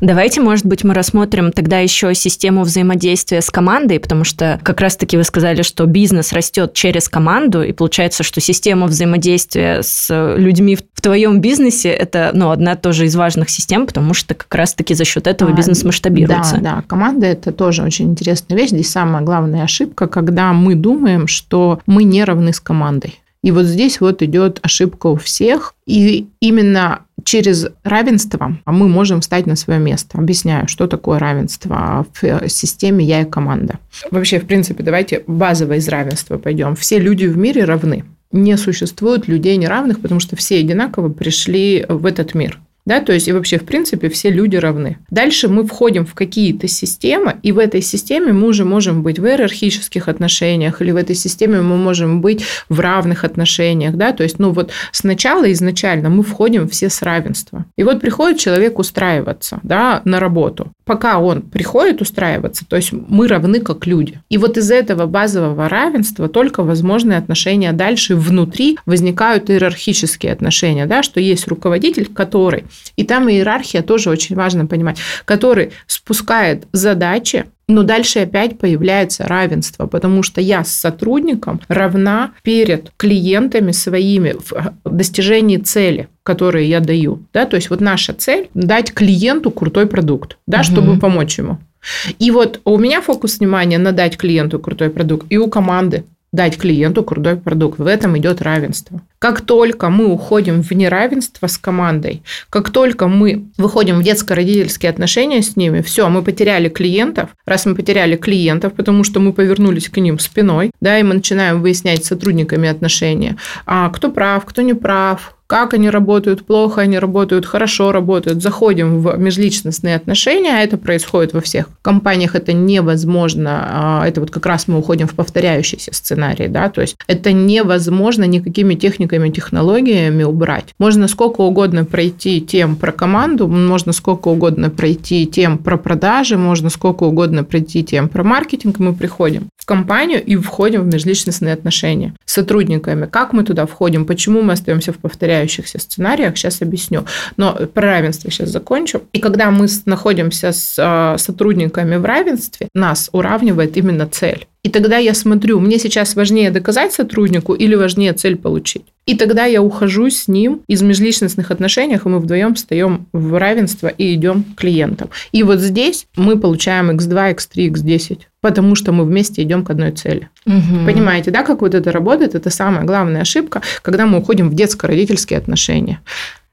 Давайте, может быть, мы рассмотрим тогда еще систему взаимодействия с командой, потому что как раз-таки вы сказали, что бизнес растет через команду, и получается, что система взаимодействия с людьми в твоем бизнесе – это ну, одна тоже из важных систем, потому что как раз-таки за счет этого а, бизнес масштабируется. Да, да, команда – это тоже очень интересная вещь. Здесь самая главная ошибка, когда мы думаем, что мы не равны с командой. И вот здесь вот идет ошибка у всех. И именно через равенство мы можем встать на свое место. Объясняю, что такое равенство в системе «я и команда». Вообще, в принципе, давайте базово из равенства пойдем. Все люди в мире равны. Не существует людей неравных, потому что все одинаково пришли в этот мир. Да, то есть и вообще, в принципе, все люди равны. Дальше мы входим в какие-то системы, и в этой системе мы уже можем быть в иерархических отношениях, или в этой системе мы можем быть в равных отношениях. Да? То есть, ну вот сначала изначально мы входим все с равенства. И вот приходит человек устраиваться да, на работу. Пока он приходит устраиваться, то есть мы равны как люди. И вот из этого базового равенства только возможные отношения дальше внутри возникают иерархические отношения, да, что есть руководитель, который и там иерархия тоже очень важно понимать, который спускает задачи, но дальше опять появляется равенство, потому что я с сотрудником равна перед клиентами своими в достижении цели которые я даю. Да? То есть вот наша цель – дать клиенту крутой продукт, да, угу. чтобы помочь ему. И вот у меня фокус внимания на дать клиенту крутой продукт, и у команды дать клиенту крутой продукт. В этом идет равенство. Как только мы уходим в неравенство с командой, как только мы выходим в детско-родительские отношения с ними, все, мы потеряли клиентов. Раз мы потеряли клиентов, потому что мы повернулись к ним спиной, да, и мы начинаем выяснять с сотрудниками отношения, а кто прав, кто не прав, как они работают, плохо они работают, хорошо работают, заходим в межличностные отношения, а это происходит во всех компаниях, это невозможно, а, это вот как раз мы уходим в повторяющийся сценарий, да, то есть это невозможно никакими техниками, технологиями убрать. Можно сколько угодно пройти тем про команду, можно сколько угодно пройти тем про продажи, можно сколько угодно пройти тем про маркетинг, мы приходим компанию и входим в межличностные отношения с сотрудниками. Как мы туда входим, почему мы остаемся в повторяющихся сценариях, сейчас объясню. Но про равенство сейчас закончу. И когда мы находимся с а, сотрудниками в равенстве, нас уравнивает именно цель. И тогда я смотрю, мне сейчас важнее доказать сотруднику или важнее цель получить. И тогда я ухожу с ним из межличностных отношений, и мы вдвоем встаем в равенство и идем к клиентам. И вот здесь мы получаем x2, x3, x10, потому что мы вместе идем к одной цели. Угу. Понимаете, да, как вот это работает? Это самая главная ошибка, когда мы уходим в детско-родительские отношения.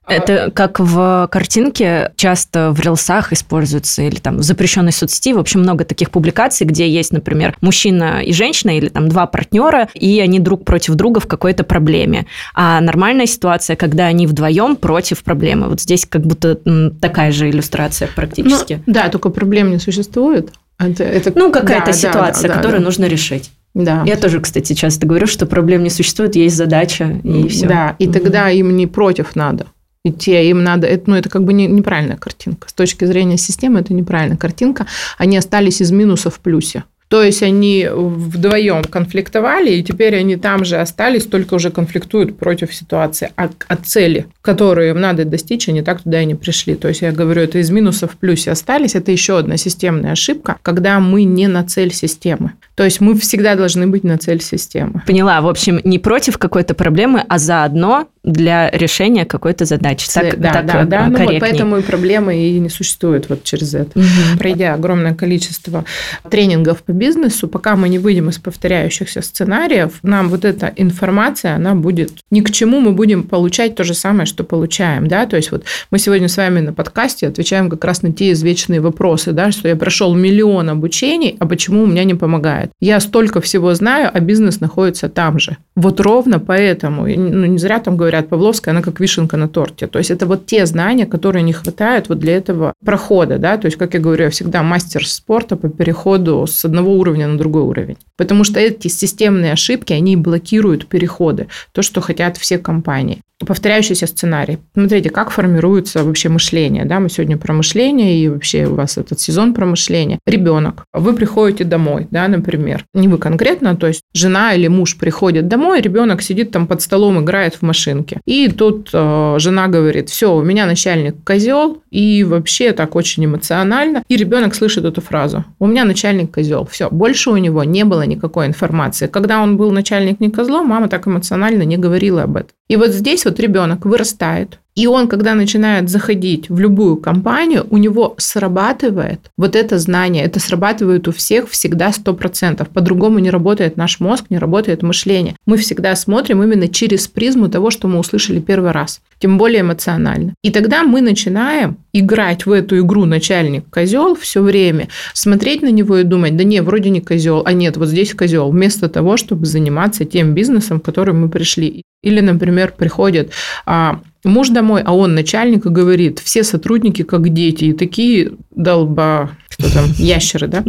Это как в картинке часто в рилсах используется или там в запрещенной соцсети. В общем, много таких публикаций, где есть, например, мужчина и женщина или там два партнера, и они друг против друга в какой-то проблеме. А нормальная ситуация, когда они вдвоем против проблемы. Вот здесь как будто такая же иллюстрация практически. Ну, да, только проблем не существует. Это, это... Ну, какая-то да, ситуация, да, да, которую да. нужно решить. Да. Я тоже, кстати, часто говорю, что проблем не существует, есть задача, и все. Да, и тогда им не против надо идти, а им надо, это, ну, это как бы не, неправильная картинка. С точки зрения системы это неправильная картинка. Они остались из минуса в плюсе. То есть они вдвоем конфликтовали, и теперь они там же остались, только уже конфликтуют против ситуации. А от цели, которую им надо достичь, они так туда и не пришли. То есть я говорю, это из минусов в плюсе остались. Это еще одна системная ошибка, когда мы не на цель системы. То есть мы всегда должны быть на цель системы. Поняла. В общем, не против какой-то проблемы, а заодно для решения какой-то задачи. Так, да, так да, да. Ну, вот поэтому и проблемы и не существует вот через это. Угу. Пройдя огромное количество тренингов по бизнесу, пока мы не выйдем из повторяющихся сценариев, нам вот эта информация, она будет ни к чему, мы будем получать то же самое, что получаем, да, то есть вот мы сегодня с вами на подкасте отвечаем как раз на те извечные вопросы, да, что я прошел миллион обучений, а почему у меня не помогает? Я столько всего знаю, а бизнес находится там же. Вот ровно поэтому, ну, не зря там говорят, Павловская, она как вишенка на торте. То есть это вот те знания, которые не хватают вот для этого прохода, да, то есть, как я говорю, я всегда мастер спорта по переходу с одного уровня на другой уровень. Потому что эти системные ошибки, они блокируют переходы, то, что хотят все компании повторяющийся сценарий. Смотрите, как формируется вообще мышление. Да? Мы сегодня про мышление, и вообще у вас этот сезон про мышление. Ребенок. Вы приходите домой, да, например. Не вы конкретно, то есть жена или муж приходит домой, ребенок сидит там под столом, играет в машинке. И тут э, жена говорит, все, у меня начальник козел, и вообще так очень эмоционально. И ребенок слышит эту фразу. У меня начальник козел. Все, больше у него не было никакой информации. Когда он был начальник не козлом, мама так эмоционально не говорила об этом. И вот здесь вот ребенок вырастает, и он, когда начинает заходить в любую компанию, у него срабатывает вот это знание. Это срабатывает у всех всегда 100%. По-другому не работает наш мозг, не работает мышление. Мы всегда смотрим именно через призму того, что мы услышали первый раз. Тем более эмоционально. И тогда мы начинаем играть в эту игру начальник козел все время, смотреть на него и думать, да не, вроде не козел, а нет, вот здесь козел, вместо того, чтобы заниматься тем бизнесом, в который мы пришли. Или, например, приходит а, муж домой, а он начальник и говорит, все сотрудники как дети, и такие долба, что там, ящеры, да?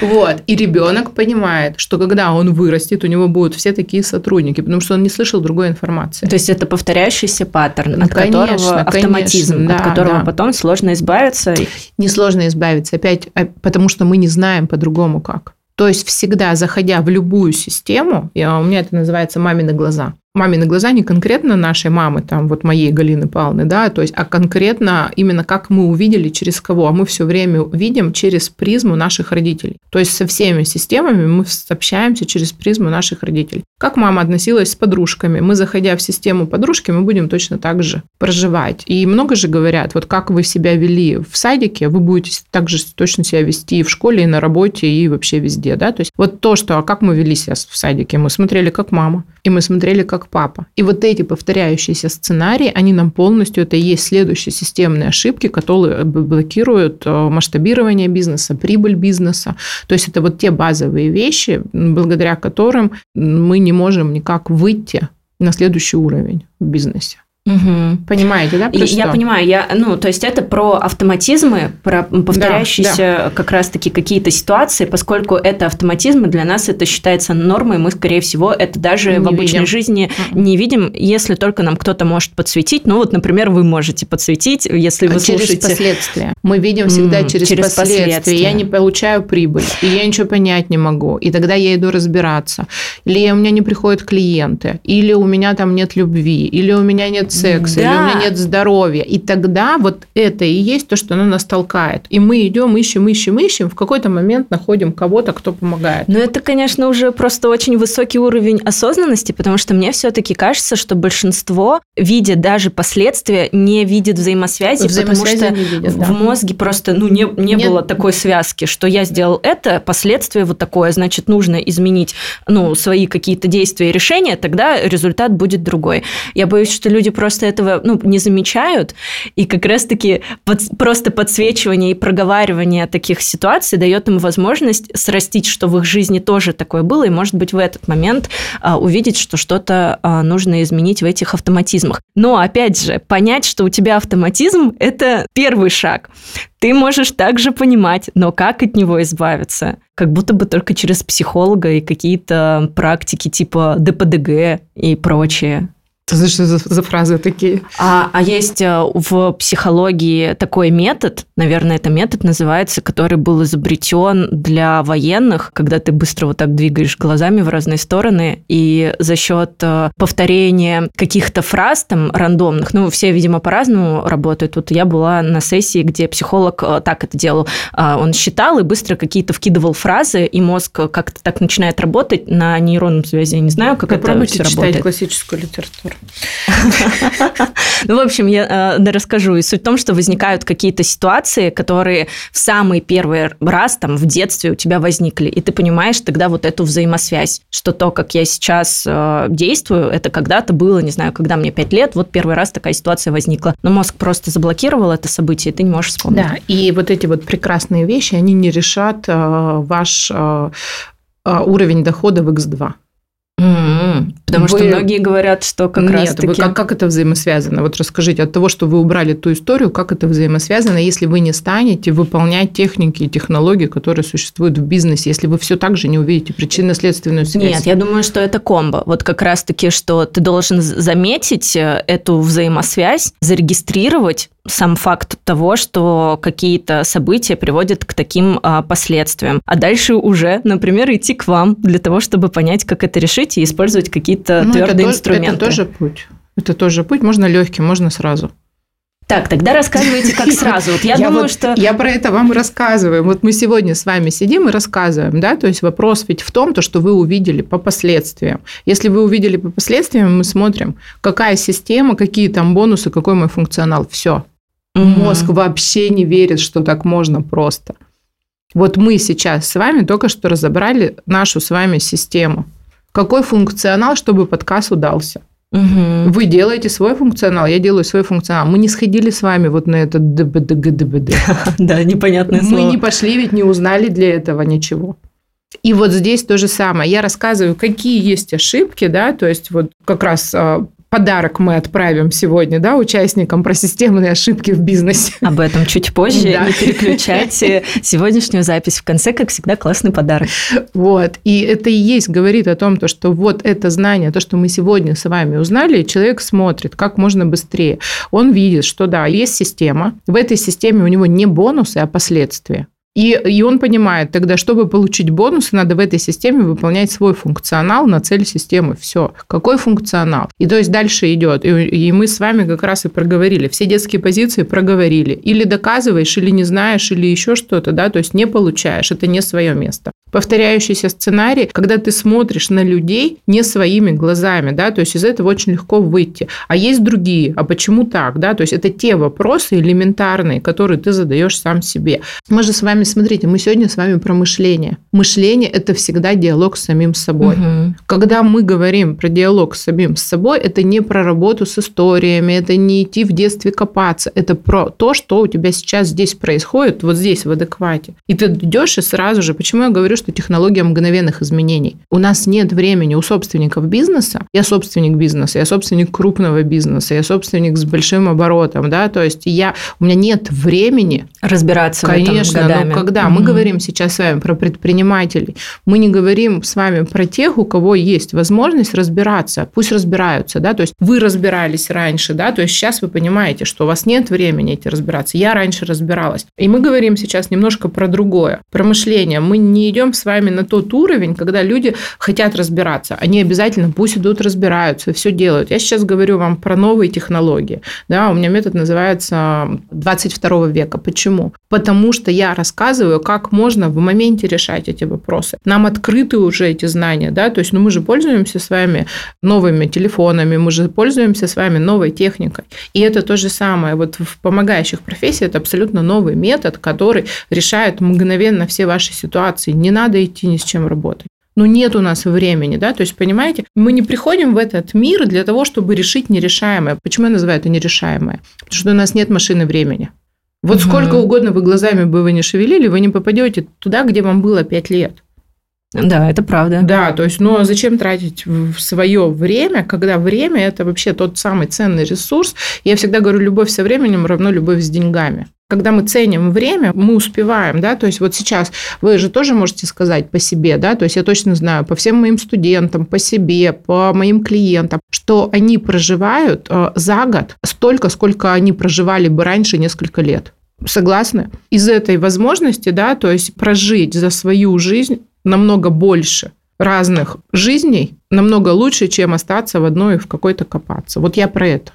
Вот. И ребенок понимает, что когда он вырастет, у него будут все такие сотрудники, потому что он не слышал другой информации. То есть это повторяющийся паттерн, от которого автоматизм, от которого потом сложно избавиться. Несложно избавиться, опять, а, потому что мы не знаем по-другому как. То есть всегда, заходя в любую систему, я, у меня это называется мамины глаза, мамины глаза не конкретно нашей мамы, там вот моей Галины Павловны, да, то есть, а конкретно именно как мы увидели, через кого. А мы все время видим через призму наших родителей. То есть со всеми системами мы общаемся через призму наших родителей. Как мама относилась с подружками. Мы, заходя в систему подружки, мы будем точно так же проживать. И много же говорят, вот как вы себя вели в садике, вы будете так же точно себя вести и в школе, и на работе, и вообще везде, да. То есть вот то, что, а как мы вели себя в садике, мы смотрели как мама, и мы смотрели как папа. И вот эти повторяющиеся сценарии, они нам полностью, это и есть следующие системные ошибки, которые блокируют э, масштабирование бизнеса, прибыль бизнеса. То есть это вот те базовые вещи, благодаря которым мы не можем никак выйти на следующий уровень в бизнесе. Угу. Понимаете, да? Про я что? понимаю, я, ну, то есть это про автоматизмы, про повторяющиеся да, да. как раз-таки какие-то ситуации, поскольку это автоматизмы, для нас это считается нормой, мы, скорее всего, это даже не в обычной видим. жизни mm-hmm. не видим, если только нам кто-то может подсветить. Ну, вот, например, вы можете подсветить, если вы а через слушаете... последствия. Мы видим всегда mm, через, через последствия. последствия. Я не получаю прибыль, и я ничего понять не могу. И тогда я иду разбираться. Или у меня не приходят клиенты, или у меня там нет любви, или у меня нет секса, да. или у меня нет здоровья. И тогда вот это и есть то, что оно нас толкает. И мы идем, ищем, ищем, ищем, в какой-то момент находим кого-то, кто помогает. Но это, конечно, уже просто очень высокий уровень осознанности, потому что мне все-таки кажется, что большинство, видя даже последствия, не видит взаимосвязи, взаимосвязи потому что видят, в да. мозге просто ну, не, не нет. было такой связки, что я сделал это, последствия вот такое, значит, нужно изменить ну, свои какие-то действия и решения, тогда результат будет другой. Я боюсь, что люди просто этого ну, не замечают, и как раз-таки под, просто подсвечивание и проговаривание таких ситуаций дает им возможность срастить, что в их жизни тоже такое было, и, может быть, в этот момент а, увидеть, что что-то а, нужно изменить в этих автоматизмах. Но, опять же, понять, что у тебя автоматизм – это первый шаг. Ты можешь также понимать, но как от него избавиться? Как будто бы только через психолога и какие-то практики типа ДПДГ и прочее. Это что за, за фразы такие? А, а есть э, в психологии такой метод, наверное, это метод называется, который был изобретен для военных, когда ты быстро вот так двигаешь глазами в разные стороны, и за счет э, повторения каких-то фраз там рандомных, ну, все, видимо, по-разному работают. Вот я была на сессии, где психолог э, так это делал. А, он считал и быстро какие-то вкидывал фразы, и мозг как-то так начинает работать на нейронном связи. Я не знаю, как Попробуйте это все работает. классическую литературу. Ну, в общем, я э, расскажу. И суть в том, что возникают какие-то ситуации, которые в самый первый раз там в детстве у тебя возникли, и ты понимаешь тогда вот эту взаимосвязь, что то, как я сейчас э, действую, это когда-то было, не знаю, когда мне 5 лет, вот первый раз такая ситуация возникла. Но мозг просто заблокировал это событие, и ты не можешь вспомнить. Да, и вот эти вот прекрасные вещи, они не решат э, ваш э, э уровень дохода в X2. Mm-hmm. Потому вы... что многие говорят, что как Нет, раз таки... вы как, как это взаимосвязано? Вот расскажите, от того, что вы убрали ту историю, как это взаимосвязано, если вы не станете выполнять техники и технологии, которые существуют в бизнесе, если вы все так же не увидите причинно-следственную связь? Нет, я думаю, что это комбо. Вот как раз-таки, что ты должен заметить э, эту взаимосвязь, зарегистрировать, сам факт того, что какие-то события приводят к таким а, последствиям. А дальше уже, например, идти к вам для того, чтобы понять, как это решить и использовать какие-то ну, твердые это инструменты. Это тоже путь. Это тоже путь. Можно легким, можно сразу. Так, тогда рассказывайте, как сразу. Вот я, я думаю, вот, что... Я про это вам рассказываю. Вот мы сегодня с вами сидим и рассказываем, да, то есть вопрос ведь в том, то, что вы увидели по последствиям. Если вы увидели по последствиям, мы смотрим, какая система, какие там бонусы, какой мой функционал. Все. Угу. Мозг вообще не верит, что так можно просто. Вот мы сейчас с вами только что разобрали нашу с вами систему. Какой функционал, чтобы подкаст удался? Угу. Вы делаете свой функционал, я делаю свой функционал. Мы не сходили с вами вот на этот ДБДГ, ДБД. Да, непонятное слово. Мы не пошли, ведь не узнали для этого ничего. И вот здесь то же самое. Я рассказываю, какие есть ошибки, да, то есть вот как раз а, подарок мы отправим сегодня, да, участникам про системные ошибки в бизнесе. Об этом чуть позже. Да. Не переключайте сегодняшнюю запись. В конце, как всегда, классный подарок. Вот. И это и есть говорит о том, то, что вот это знание, то, что мы сегодня с вами узнали, человек смотрит как можно быстрее. Он видит, что да, есть система. В этой системе у него не бонусы, а последствия. И, и он понимает, тогда, чтобы получить бонусы, надо в этой системе выполнять свой функционал на цель системы. Все. Какой функционал? И то есть дальше идет. И, и мы с вами как раз и проговорили. Все детские позиции проговорили. Или доказываешь, или не знаешь, или еще что-то, да, то есть не получаешь. Это не свое место. Повторяющийся сценарий, когда ты смотришь на людей не своими глазами, да, то есть из этого очень легко выйти. А есть другие, а почему так, да, то есть это те вопросы элементарные, которые ты задаешь сам себе. Мы же с вами смотрите, мы сегодня с вами про мышление. Мышление – это всегда диалог с самим собой. Мгм. Когда мы говорим про диалог с самим собой, это не про работу с историями, это не идти в детстве копаться, это про то, что у тебя сейчас здесь происходит, вот здесь, в адеквате. И ты идешь и сразу же, почему я говорю, что технология мгновенных изменений? У нас нет времени у собственников бизнеса, я собственник бизнеса, я собственник крупного бизнеса, я собственник с большим оборотом, да, то есть я, у меня нет времени Разбираться в этом Конечно, годами. Но когда мы Мгм. говорим сейчас с вами про предпринимателей, мы не говорим с вами про тех, у кого есть возможность разбираться. Пусть разбираются, да, то есть вы разбирались раньше, да, то есть сейчас вы понимаете, что у вас нет времени эти разбираться. Я раньше разбиралась. И мы говорим сейчас немножко про другое, про мышление. Мы не идем с вами на тот уровень, когда люди хотят разбираться. Они обязательно пусть идут разбираются, все делают. Я сейчас говорю вам про новые технологии. Да, у меня метод называется 22 века. Почему? Потому что я рассказываю, как можно в моменте решать эти вопросы. Нам открыты уже эти знания, да, то есть ну, мы же пользуемся с вами новыми телефонами, мы же пользуемся с вами новой техникой. И это то же самое. Вот в помогающих профессиях это абсолютно новый метод, который решает мгновенно все ваши ситуации. Не надо идти ни с чем работать. Ну, нет у нас времени, да, то есть, понимаете, мы не приходим в этот мир для того, чтобы решить нерешаемое. Почему я называю это нерешаемое? Потому что у нас нет машины времени. Вот Мгм. сколько угодно вы глазами бы вы не шевелили, вы не попадете туда, где вам было 5 лет. Да, это правда. Да, то есть, а зачем тратить в свое время, когда время это вообще тот самый ценный ресурс. Я всегда говорю, любовь со временем равно любовь с деньгами. Когда мы ценим время, мы успеваем, да, то есть вот сейчас вы же тоже можете сказать по себе, да, то есть я точно знаю по всем моим студентам, по себе, по моим клиентам, что они проживают э, за год столько, сколько они проживали бы раньше несколько лет. Согласны? Из этой возможности, да, то есть прожить за свою жизнь намного больше разных жизней, намного лучше, чем остаться в одной и в какой-то копаться. Вот я про это.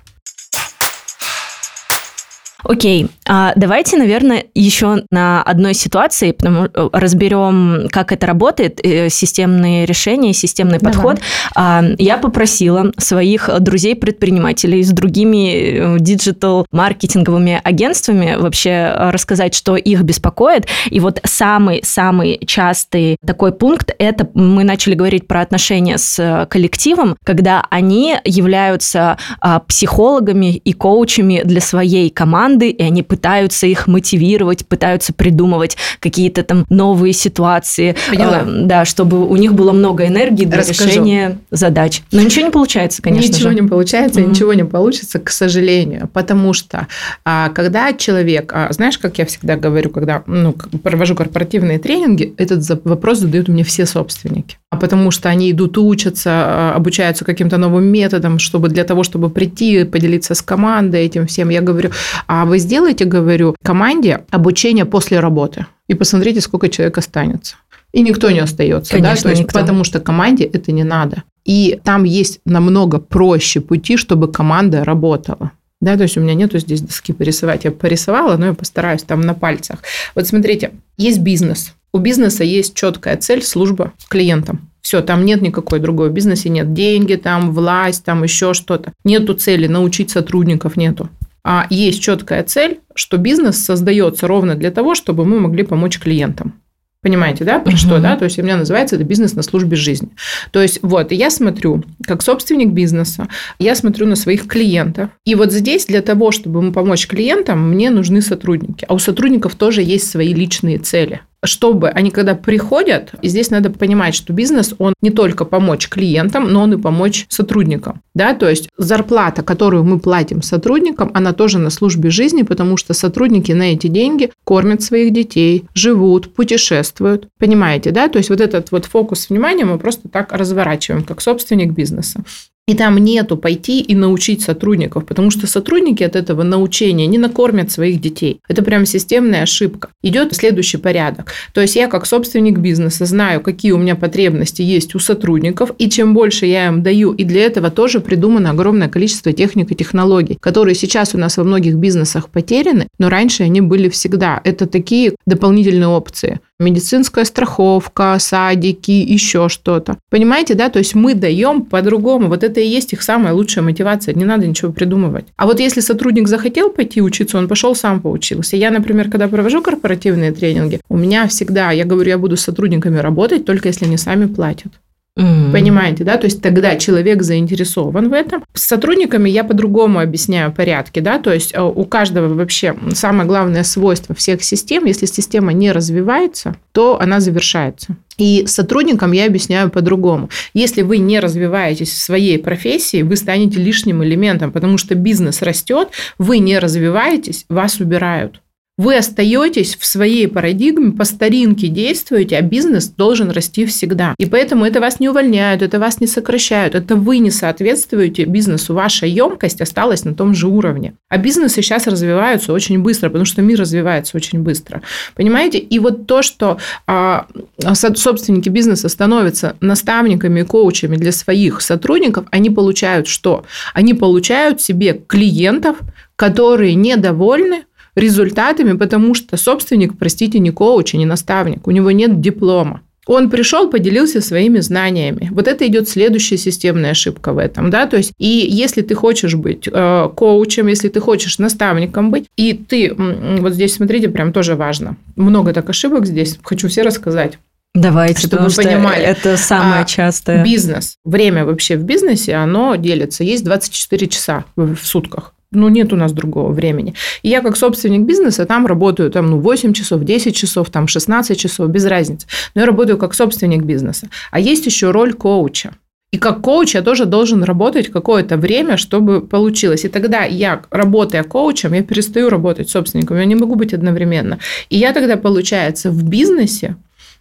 Окей, а давайте, наверное, еще на одной ситуации потому, э, разберем, как это работает, э, системные решения, системный Давай. подход. А, Я попросила своих друзей-предпринимателей с другими э, диджитал-маркетинговыми агентствами вообще рассказать, что их беспокоит. И вот самый-самый частый такой пункт – это мы начали говорить про отношения с коллективом, когда они являются а, психологами и коучами для своей команды, и они пытаются их мотивировать, пытаются придумывать какие-то там новые ситуации, Поняла. э, да, чтобы у них было много энергии для Расскажу. решения задач. Но ничего не получается, конечно ничего же. не получается, Мгм. ничего не получится, к сожалению, потому что а, когда человек, а, знаешь, как я всегда говорю, когда ну, провожу корпоративные тренинги, этот вопрос задают мне все собственники, а потому что они идут учатся, а, обучаются каким-то новым методам, чтобы для того, чтобы прийти, поделиться с командой этим всем, я говорю, а вы сделаете, говорю, команде обучение после работы и посмотрите, сколько человек останется. И никто не остается, да, Конечно, то есть, никто. потому что команде это не надо. И там есть намного проще пути, чтобы команда работала. Да, то есть у меня нету здесь доски порисовать. Я порисовала, но я постараюсь там на пальцах. Вот смотрите, есть бизнес. У бизнеса есть четкая цель, служба клиентам. Все, там нет никакой другой. В бизнесе нет деньги, там власть, там еще что-то. Нету цели научить сотрудников, нету. А есть четкая цель, что бизнес создается ровно для того, чтобы мы могли помочь клиентам. Понимаете, да, про Мгм. что, да? То есть у меня называется это бизнес на службе жизни. То есть вот, я смотрю, как собственник бизнеса, я смотрю на своих клиентов. И вот здесь для того, чтобы ему помочь клиентам, мне нужны сотрудники. А у сотрудников тоже есть свои личные цели. Чтобы они когда приходят, и здесь надо понимать, что бизнес, он не только помочь клиентам, но он и помочь сотрудникам. Да? То есть зарплата, которую мы платим сотрудникам, она тоже на службе жизни, потому что сотрудники на эти деньги кормят своих детей, живут, путешествуют. Понимаете, да? То есть вот этот вот фокус внимания мы просто так разворачиваем, как собственник бизнеса. И там нету пойти и научить сотрудников, потому что сотрудники от этого научения не накормят своих детей. Это прям системная ошибка. Идет следующий порядок. То есть я как собственник бизнеса знаю, какие у меня потребности есть у сотрудников, и чем больше я им даю, и для этого тоже придумано огромное количество техник и технологий, которые сейчас у нас во многих бизнесах потеряны, но раньше они были всегда. Это такие дополнительные опции. Медицинская страховка, садики, еще что-то. Понимаете, да? То есть мы даем по-другому. Вот это и есть их самая лучшая мотивация. Не надо ничего придумывать. А вот если сотрудник захотел пойти учиться, он пошел сам поучился. Я, например, когда провожу корпоративные тренинги, у меня всегда, я говорю, я буду с сотрудниками работать, только если они сами платят. Угу. Понимаете, да? То есть тогда человек заинтересован в этом. С сотрудниками я по-другому объясняю порядки, да, то есть э, у каждого вообще самое главное свойство всех систем, если система не развивается, то она завершается. И сотрудникам я объясняю по-другому. Если вы не развиваетесь в своей профессии, вы станете лишним элементом, потому что бизнес растет, вы не развиваетесь, вас убирают. Вы остаетесь в своей парадигме, по старинке действуете, а бизнес должен расти всегда. И поэтому это вас не увольняют, это вас не сокращают, это вы не соответствуете бизнесу. Ваша емкость осталась на том же уровне. А бизнесы сейчас развиваются очень быстро, потому что мир развивается очень быстро. Понимаете? И вот то, что а, собственники бизнеса становятся наставниками и коучами для своих сотрудников, они получают что? Они получают себе клиентов, которые недовольны результатами, потому что собственник, простите, не коуч, не наставник, у него нет диплома. Он пришел, поделился своими знаниями. Вот это идет следующая системная ошибка в этом, да, то есть и если ты хочешь быть э, коучем, если ты хочешь наставником быть, и ты, вот здесь смотрите, прям тоже важно, много так ошибок здесь, хочу все рассказать. Давайте, чтобы вы понимали. Это самое а, частое. Бизнес. Время вообще в бизнесе, оно делится. Есть 24 часа в сутках ну, нет у нас другого времени. И я как собственник бизнеса там работаю там, ну, 8 часов, 10 часов, там 16 часов, без разницы. Но я работаю как собственник бизнеса. А есть еще роль коуча. И как коуч я тоже должен работать какое-то время, чтобы получилось. И тогда я, работая коучем, я перестаю работать собственником. Я не могу быть одновременно. И я тогда, получается, в бизнесе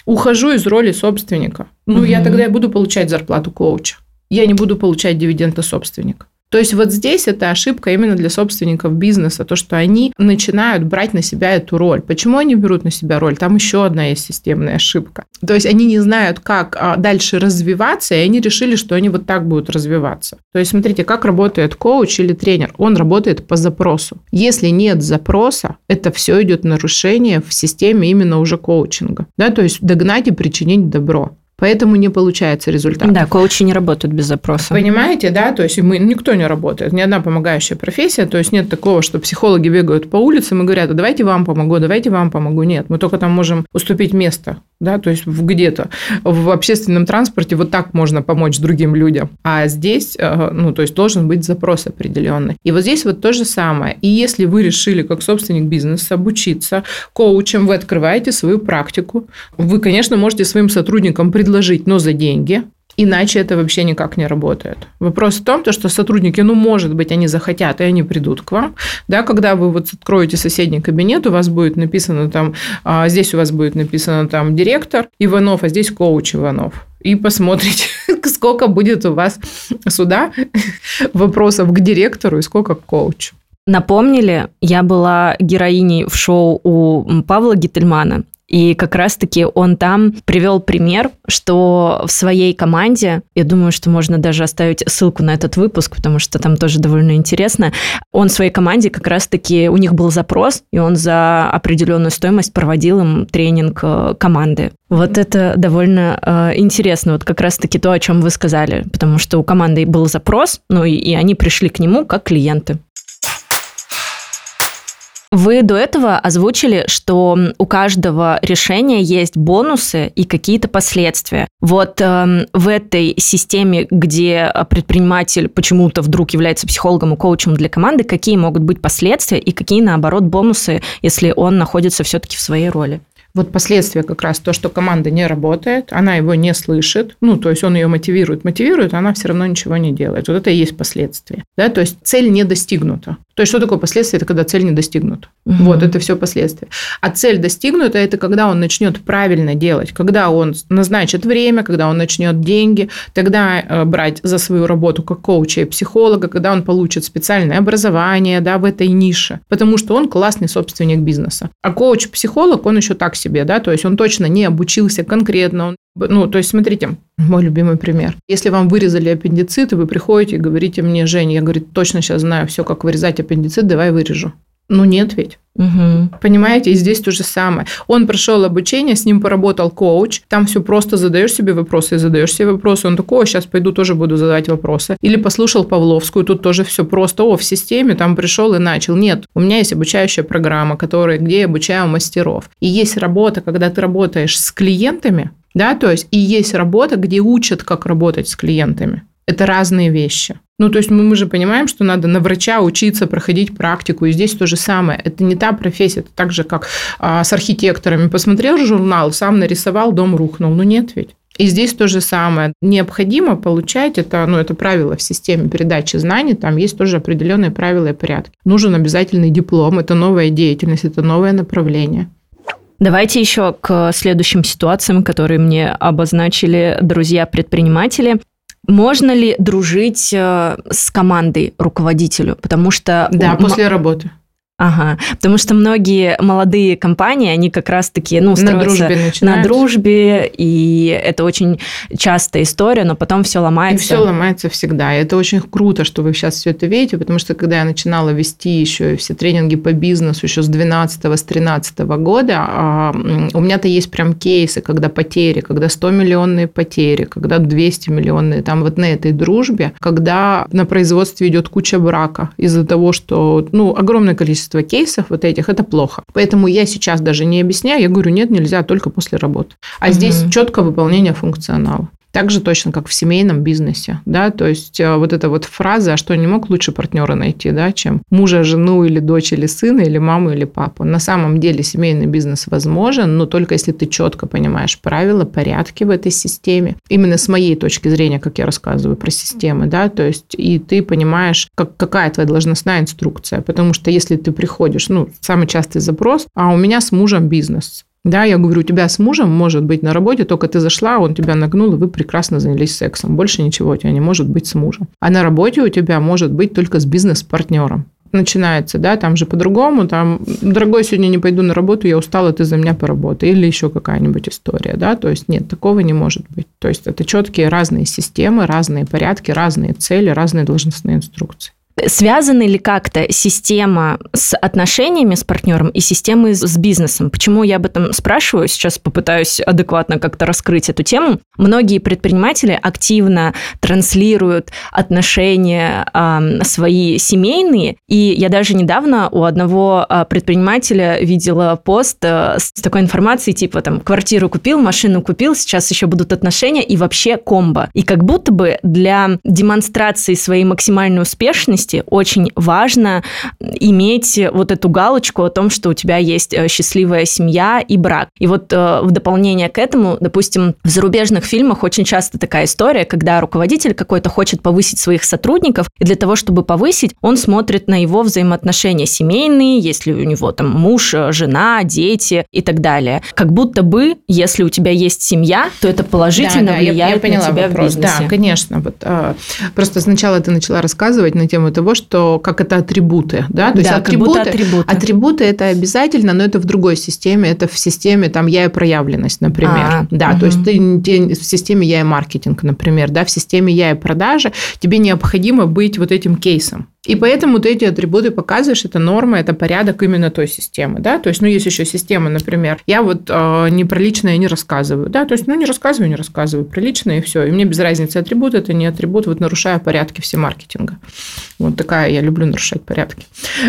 ухожу из роли собственника. Ну, угу. я тогда буду получать зарплату коуча. Я не буду получать дивиденды собственника. То есть вот здесь это ошибка именно для собственников бизнеса, то, что они начинают брать на себя эту роль. Почему они берут на себя роль? Там еще одна есть системная ошибка. То есть они не знают, как а, дальше развиваться, и они решили, что они вот так будут развиваться. То есть смотрите, как работает коуч или тренер. Он работает по запросу. Если нет запроса, это все идет нарушение в системе именно уже коучинга. Да, то есть догнать и причинить добро поэтому не получается результат. Да, коучи не работают без запроса. Понимаете, да, то есть мы, никто не работает, ни одна помогающая профессия, то есть нет такого, что психологи бегают по улицам и говорят, а давайте вам помогу, давайте вам помогу. Нет, мы только там можем уступить место, да, то есть где-то в общественном транспорте вот так можно помочь другим людям. А здесь, э, ну, то есть должен быть запрос определенный. И вот здесь вот то же самое. И если вы решили как собственник бизнеса обучиться коучем, вы открываете свою практику, вы, конечно, можете своим сотрудникам предложить предложить, но за деньги. Иначе это вообще никак не работает. Вопрос в том, то, что сотрудники, ну, может быть, они захотят, и они придут к вам. Да, когда вы вот откроете соседний кабинет, у вас будет написано там, а здесь у вас будет написано там директор Иванов, а здесь коуч Иванов. И посмотрите, сколько будет у вас сюда вопросов к директору и сколько к коучу. Напомнили, я была героиней в шоу у Павла Гительмана. И как раз-таки он там привел пример, что в своей команде, я думаю, что можно даже оставить ссылку на этот выпуск, потому что там тоже довольно интересно, он в своей команде как раз-таки, у них был запрос, и он за определенную стоимость проводил им тренинг э, команды. Вот это довольно э, интересно, вот как раз-таки то, о чем вы сказали, потому что у команды был запрос, ну и, и они пришли к нему как клиенты. Вы до этого озвучили, что у каждого решения есть бонусы и какие-то последствия. Вот э, в этой системе, где предприниматель почему-то вдруг является психологом и коучем для команды, какие могут быть последствия и какие, наоборот, бонусы, если он находится все-таки в своей роли? Вот последствия как раз то, что команда не работает, она его не слышит, ну, то есть он ее мотивирует, мотивирует, а она все равно ничего не делает. Вот это и есть последствия. Да? То есть цель не достигнута. То есть, что такое последствия? Это когда цель не достигнута. Угу. Вот, это все последствия. А цель достигнута – это когда он начнет правильно делать, когда он назначит время, когда он начнет деньги, тогда э, брать за свою работу как коуча и психолога, когда он получит специальное образование да, в этой нише, потому что он классный собственник бизнеса. А коуч-психолог, он еще так себе, да, то есть он точно не обучился конкретно, он ну, то есть, смотрите, мой любимый пример. Если вам вырезали аппендицит, и вы приходите и говорите мне, Женя, я, говорю, точно сейчас знаю все, как вырезать аппендицит, давай вырежу. Ну нет ведь. Угу. Понимаете, и здесь то же самое. Он прошел обучение, с ним поработал коуч, там все просто задаешь себе вопросы и задаешь себе вопросы. Он такой, о, сейчас пойду тоже буду задавать вопросы. Или послушал Павловскую, тут тоже все просто, о, в системе, там пришел и начал. Нет, у меня есть обучающая программа, которая, где я обучаю мастеров. И есть работа, когда ты работаешь с клиентами, да, то есть и есть работа, где учат, как работать с клиентами. Это разные вещи. Ну, то есть мы, мы же понимаем, что надо на врача учиться, проходить практику. И здесь то же самое. Это не та профессия. Это так же, как а, с архитекторами. Посмотрел журнал, сам нарисовал, дом рухнул. Ну, нет ведь. И здесь то же самое. Необходимо получать это, ну, это правило в системе передачи знаний, там есть тоже определенные правила и порядки. Нужен обязательный диплом, это новая деятельность, это новое направление. Давайте еще к следующим ситуациям, которые мне обозначили друзья-предприниматели. Можно ли дружить э, с командой руководителю? Потому что... Да, после работы. Ага, потому что многие молодые компании, они как раз-таки, ну, на дружбе начинают. на дружбе, и это очень частая история, но потом все ломается. И все ломается всегда. И это очень круто, что вы сейчас все это видите, потому что когда я начинала вести еще все тренинги по бизнесу еще с 12 с 13 года, а, у меня-то есть прям кейсы, когда потери, когда 100 миллионные потери, когда 200 миллионные, там вот на этой дружбе, когда на производстве идет куча брака из-за того, что, ну, огромное количество количество кейсов вот этих, это плохо. Поэтому я сейчас даже не объясняю, я говорю, нет, нельзя только после работы. А угу. здесь четкое выполнение функционала. Так же точно, как в семейном бизнесе, да, то есть э, вот эта вот фраза, а что не мог лучше партнера найти, да, чем мужа, жену или дочь или сына, или маму или папу. На самом деле семейный бизнес возможен, но только если ты четко понимаешь правила, порядки в этой системе. Именно с моей точки зрения, как я рассказываю про системы, да, то есть и ты понимаешь, как, какая твоя должностная инструкция, потому что если ты приходишь, ну, самый частый запрос, а у меня с мужем бизнес, да, я говорю, у тебя с мужем может быть на работе, только ты зашла, он тебя нагнул, и вы прекрасно занялись сексом. Больше ничего у тебя не может быть с мужем. А на работе у тебя может быть только с бизнес-партнером начинается, да, там же по-другому, там, дорогой, сегодня не пойду на работу, я устала, ты за меня поработай, или еще какая-нибудь история, да, то есть нет, такого не может быть. То есть это четкие разные системы, разные порядки, разные цели, разные должностные инструкции. Связаны ли как-то система с отношениями с партнером и системы с бизнесом? Почему я об этом спрашиваю? Сейчас попытаюсь адекватно как-то раскрыть эту тему. Многие предприниматели активно транслируют отношения э, свои семейные, и я даже недавно у одного а, предпринимателя видела пост э, с такой информацией, типа там квартиру купил, машину купил, сейчас еще будут отношения и вообще комбо. И как будто бы для демонстрации своей максимальной успешности деятельности очень важно иметь вот эту галочку о том, что у тебя есть э, счастливая семья и брак. И вот э, в дополнение к этому, допустим, в зарубежных фильмах очень часто такая история, когда руководитель какой-то хочет повысить своих сотрудников, и для того, чтобы повысить, он смотрит на его взаимоотношения семейные, если у него там муж, э, жена, дети и так далее. Как будто бы, если у тебя есть семья, то это положительно да, да, влияет я, я поняла на тебя вопрос. в бизнесе. Да, конечно. Вот, а, просто сначала ты начала рассказывать на тему того, что как это атрибуты, да, то да, есть атрибуты, атрибуты. Атрибуты это обязательно, но это в другой системе, это в системе там я и проявленность, например, а, да, угу. то есть ты, ты в системе я и маркетинг, например, да, в системе я и продажи тебе необходимо быть вот этим кейсом, и поэтому ты эти атрибуты показываешь, это норма, это порядок именно той системы, да, то есть, ну, есть еще система, например, я вот э, не про личное не рассказываю, да, то есть, ну, не рассказываю, не рассказываю про личное, и все, и мне без разницы атрибут, это не атрибут, вот нарушаю порядки все маркетинга. Вот такая, я люблю нарушать порядки.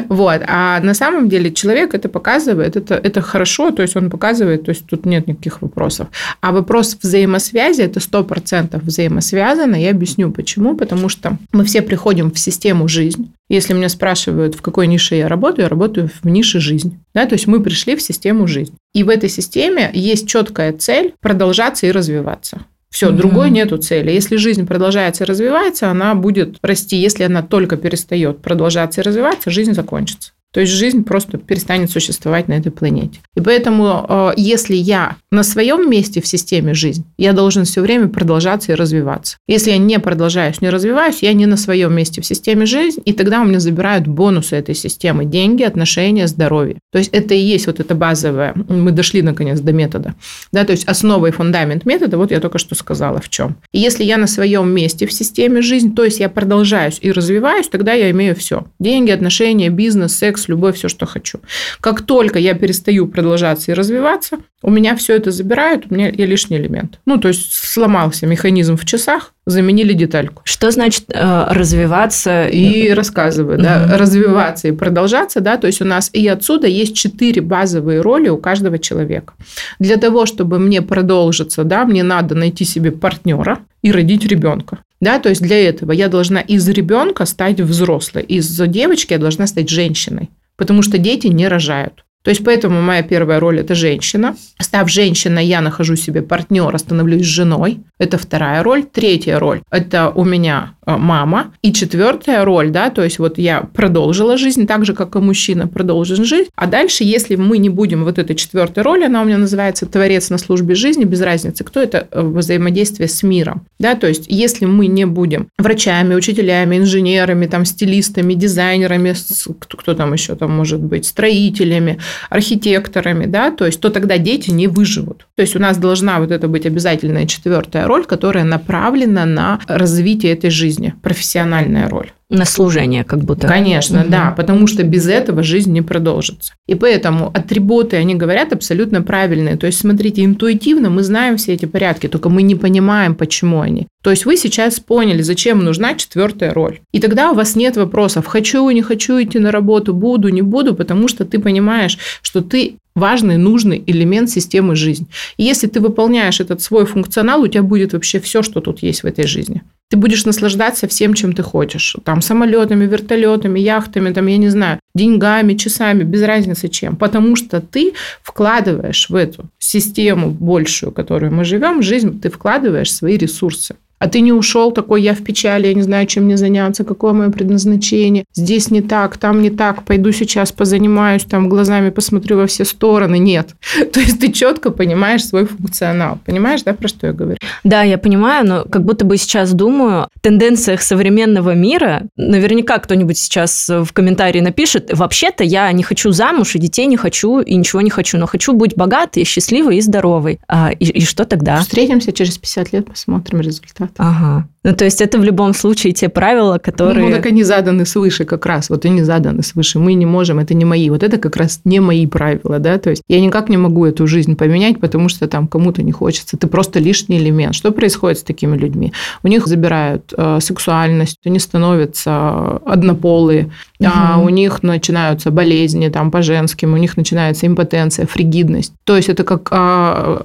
Вот, а на самом деле человек это показывает, это, это хорошо, то есть, он показывает, то есть, тут нет никаких вопросов. А вопрос взаимосвязи, это 100% взаимосвязано, я объясню почему, потому что мы все приходим в систему жизни, если меня спрашивают, в какой нише я работаю, я работаю в нише жизнь. Да, то есть мы пришли в систему жизнь. И в этой системе есть четкая цель продолжаться и развиваться. Все, угу. другой нету цели. Если жизнь продолжается и развивается, она будет расти. Если она только перестает продолжаться и развиваться, жизнь закончится. То есть жизнь просто перестанет существовать на этой планете. И поэтому, э, если я на своем месте в системе жизни, я должен все время продолжаться и развиваться. Если я не продолжаюсь, не развиваюсь, я не на своем месте в системе жизни, и тогда у меня забирают бонусы этой системы, деньги, отношения, здоровье. То есть это и есть вот это базовое. Мы дошли наконец до метода. Да, то есть основа и фундамент метода, вот я только что сказала в чем. И если я на своем месте в системе жизни, то есть я продолжаюсь и развиваюсь, тогда я имею все. Деньги, отношения, бизнес, секс, секс, любовь, все, что хочу. Как только я перестаю продолжаться и развиваться, у меня все это забирают, у меня я лишний элемент. Ну, то есть сломался механизм в часах, заменили детальку. Что значит э, развиваться? И рассказываю, да, угу. развиваться и продолжаться, да, то есть у нас и отсюда есть четыре базовые роли у каждого человека. Для того, чтобы мне продолжиться, да, мне надо найти себе партнера и родить ребенка. Да, то есть для этого я должна из ребенка стать взрослой, из девочки я должна стать женщиной, потому что дети не рожают. То есть поэтому моя первая роль – это женщина. Став женщиной, я нахожу себе партнера, становлюсь женой. Это вторая роль. Третья роль – это у меня мама. И четвертая роль, да, то есть вот я продолжила жизнь так же, как и мужчина продолжен жить. А дальше, если мы не будем вот этой четвертой роли, она у меня называется творец на службе жизни, без разницы, кто это э, взаимодействие с миром. Да, то есть если мы не будем врачами, учителями, инженерами, там, стилистами, дизайнерами, кто, кто там еще там может быть, строителями, архитекторами, да, то есть то тогда дети не выживут. То есть у нас должна вот это быть обязательная четвертая роль, которая направлена на развитие этой жизни, профессиональная роль на служение, как будто. Конечно, угу. да, потому что без этого жизнь не продолжится. И поэтому атрибуты, они говорят абсолютно правильные. То есть, смотрите, интуитивно мы знаем все эти порядки, только мы не понимаем, почему они. То есть вы сейчас поняли, зачем нужна четвертая роль. И тогда у вас нет вопросов, хочу, не хочу идти на работу, буду, не буду, потому что ты понимаешь, что ты важный, нужный элемент системы жизни. И если ты выполняешь этот свой функционал, у тебя будет вообще все, что тут есть в этой жизни ты будешь наслаждаться всем, чем ты хочешь. Там самолетами, вертолетами, яхтами, там, я не знаю, деньгами, часами, без разницы чем. Потому что ты вкладываешь в эту систему большую, в которой мы живем, жизнь, ты вкладываешь свои ресурсы а ты не ушел такой, я в печали, я не знаю, чем мне заняться, какое мое предназначение, здесь не так, там не так, пойду сейчас позанимаюсь, там глазами посмотрю во все стороны. Нет. То есть ты четко понимаешь свой функционал. Понимаешь, да, про что я говорю? Да, я понимаю, но как будто бы сейчас думаю, в тенденциях современного мира, наверняка кто-нибудь сейчас в комментарии напишет, вообще-то я не хочу замуж, и детей не хочу, и ничего не хочу, но хочу быть богатой, счастливой и здоровой. А, и, и что тогда? Встретимся через 50 лет, посмотрим результат. Ага. Ну, то есть это в любом случае те правила, которые... Ну, так они заданы свыше как раз. Вот они заданы свыше. Мы не можем, это не мои. Вот это как раз не мои правила, да. То есть я никак не могу эту жизнь поменять, потому что там кому-то не хочется. Ты просто лишний элемент. Что происходит с такими людьми? У них забирают э, сексуальность, они становятся однополые, угу. а у них начинаются болезни там по женским, у них начинается импотенция, фригидность. То есть это как э,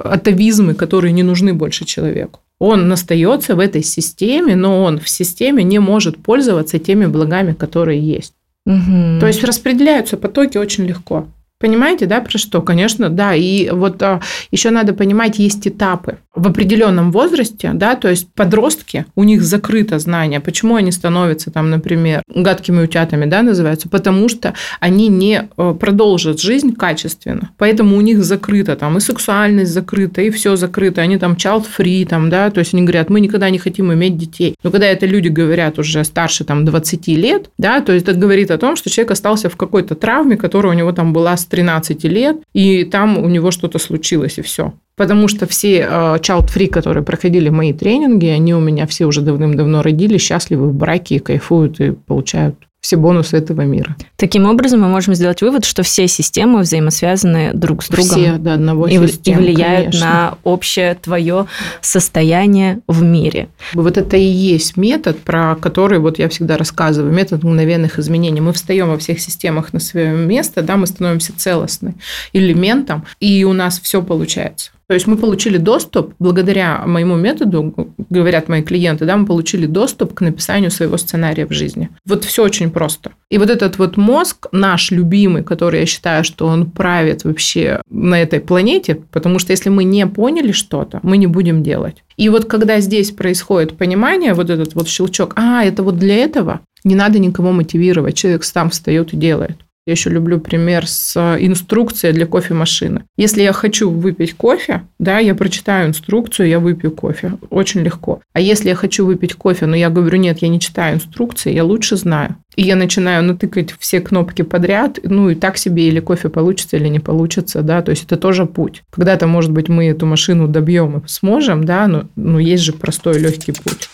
атовизмы, которые не нужны больше человеку. Он остается в этой системе, но он в системе не может пользоваться теми благами, которые есть. Угу. То есть распределяются потоки очень легко. Понимаете, да, про что? Конечно, да. И вот а, еще надо понимать, есть этапы. В определенном возрасте, да, то есть подростки, у них закрыто знание. Почему они становятся там, например, гадкими утятами, да, называются? Потому что они не э, продолжат жизнь качественно. Поэтому у них закрыто там и сексуальность закрыта, и все закрыто. Они там child free, там, да, то есть они говорят, мы никогда не хотим иметь детей. Но когда это люди говорят уже старше там 20 лет, да, то есть это говорит о том, что человек остался в какой-то травме, которая у него там была 13 лет, и там у него что-то случилось, и все. Потому что все э, child-free, которые проходили мои тренинги, они у меня все уже давным-давно родили, счастливы в браке кайфуют и получают все бонусы этого мира. Таким образом, мы можем сделать вывод, что все системы взаимосвязаны друг с другом. Все до одного и, систем, и влияют конечно. на общее твое состояние в мире. Вот это и есть метод, про который вот я всегда рассказываю, метод мгновенных изменений. Мы встаем во всех системах на свое место, да, мы становимся целостным элементом, и у нас все получается. То есть мы получили доступ, благодаря моему методу, говорят мои клиенты, да, мы получили доступ к написанию своего сценария в жизни. Вот все очень просто. И вот этот вот мозг, наш любимый, который я считаю, что он правит вообще на этой планете, потому что если мы не поняли что-то, мы не будем делать. И вот когда здесь происходит понимание, вот этот вот щелчок, а, это вот для этого, не надо никого мотивировать, человек сам встает и делает. Я еще люблю пример с э, инструкцией для кофемашины. Если я хочу выпить кофе, да, я прочитаю инструкцию, я выпью кофе. Очень легко. А если я хочу выпить кофе, но я говорю, нет, я не читаю инструкции, я лучше знаю. И я начинаю натыкать все кнопки подряд, ну и так себе или кофе получится, или не получится, да, то есть это тоже путь. Когда-то, может быть, мы эту машину добьем и сможем, да, но, но есть же простой легкий путь.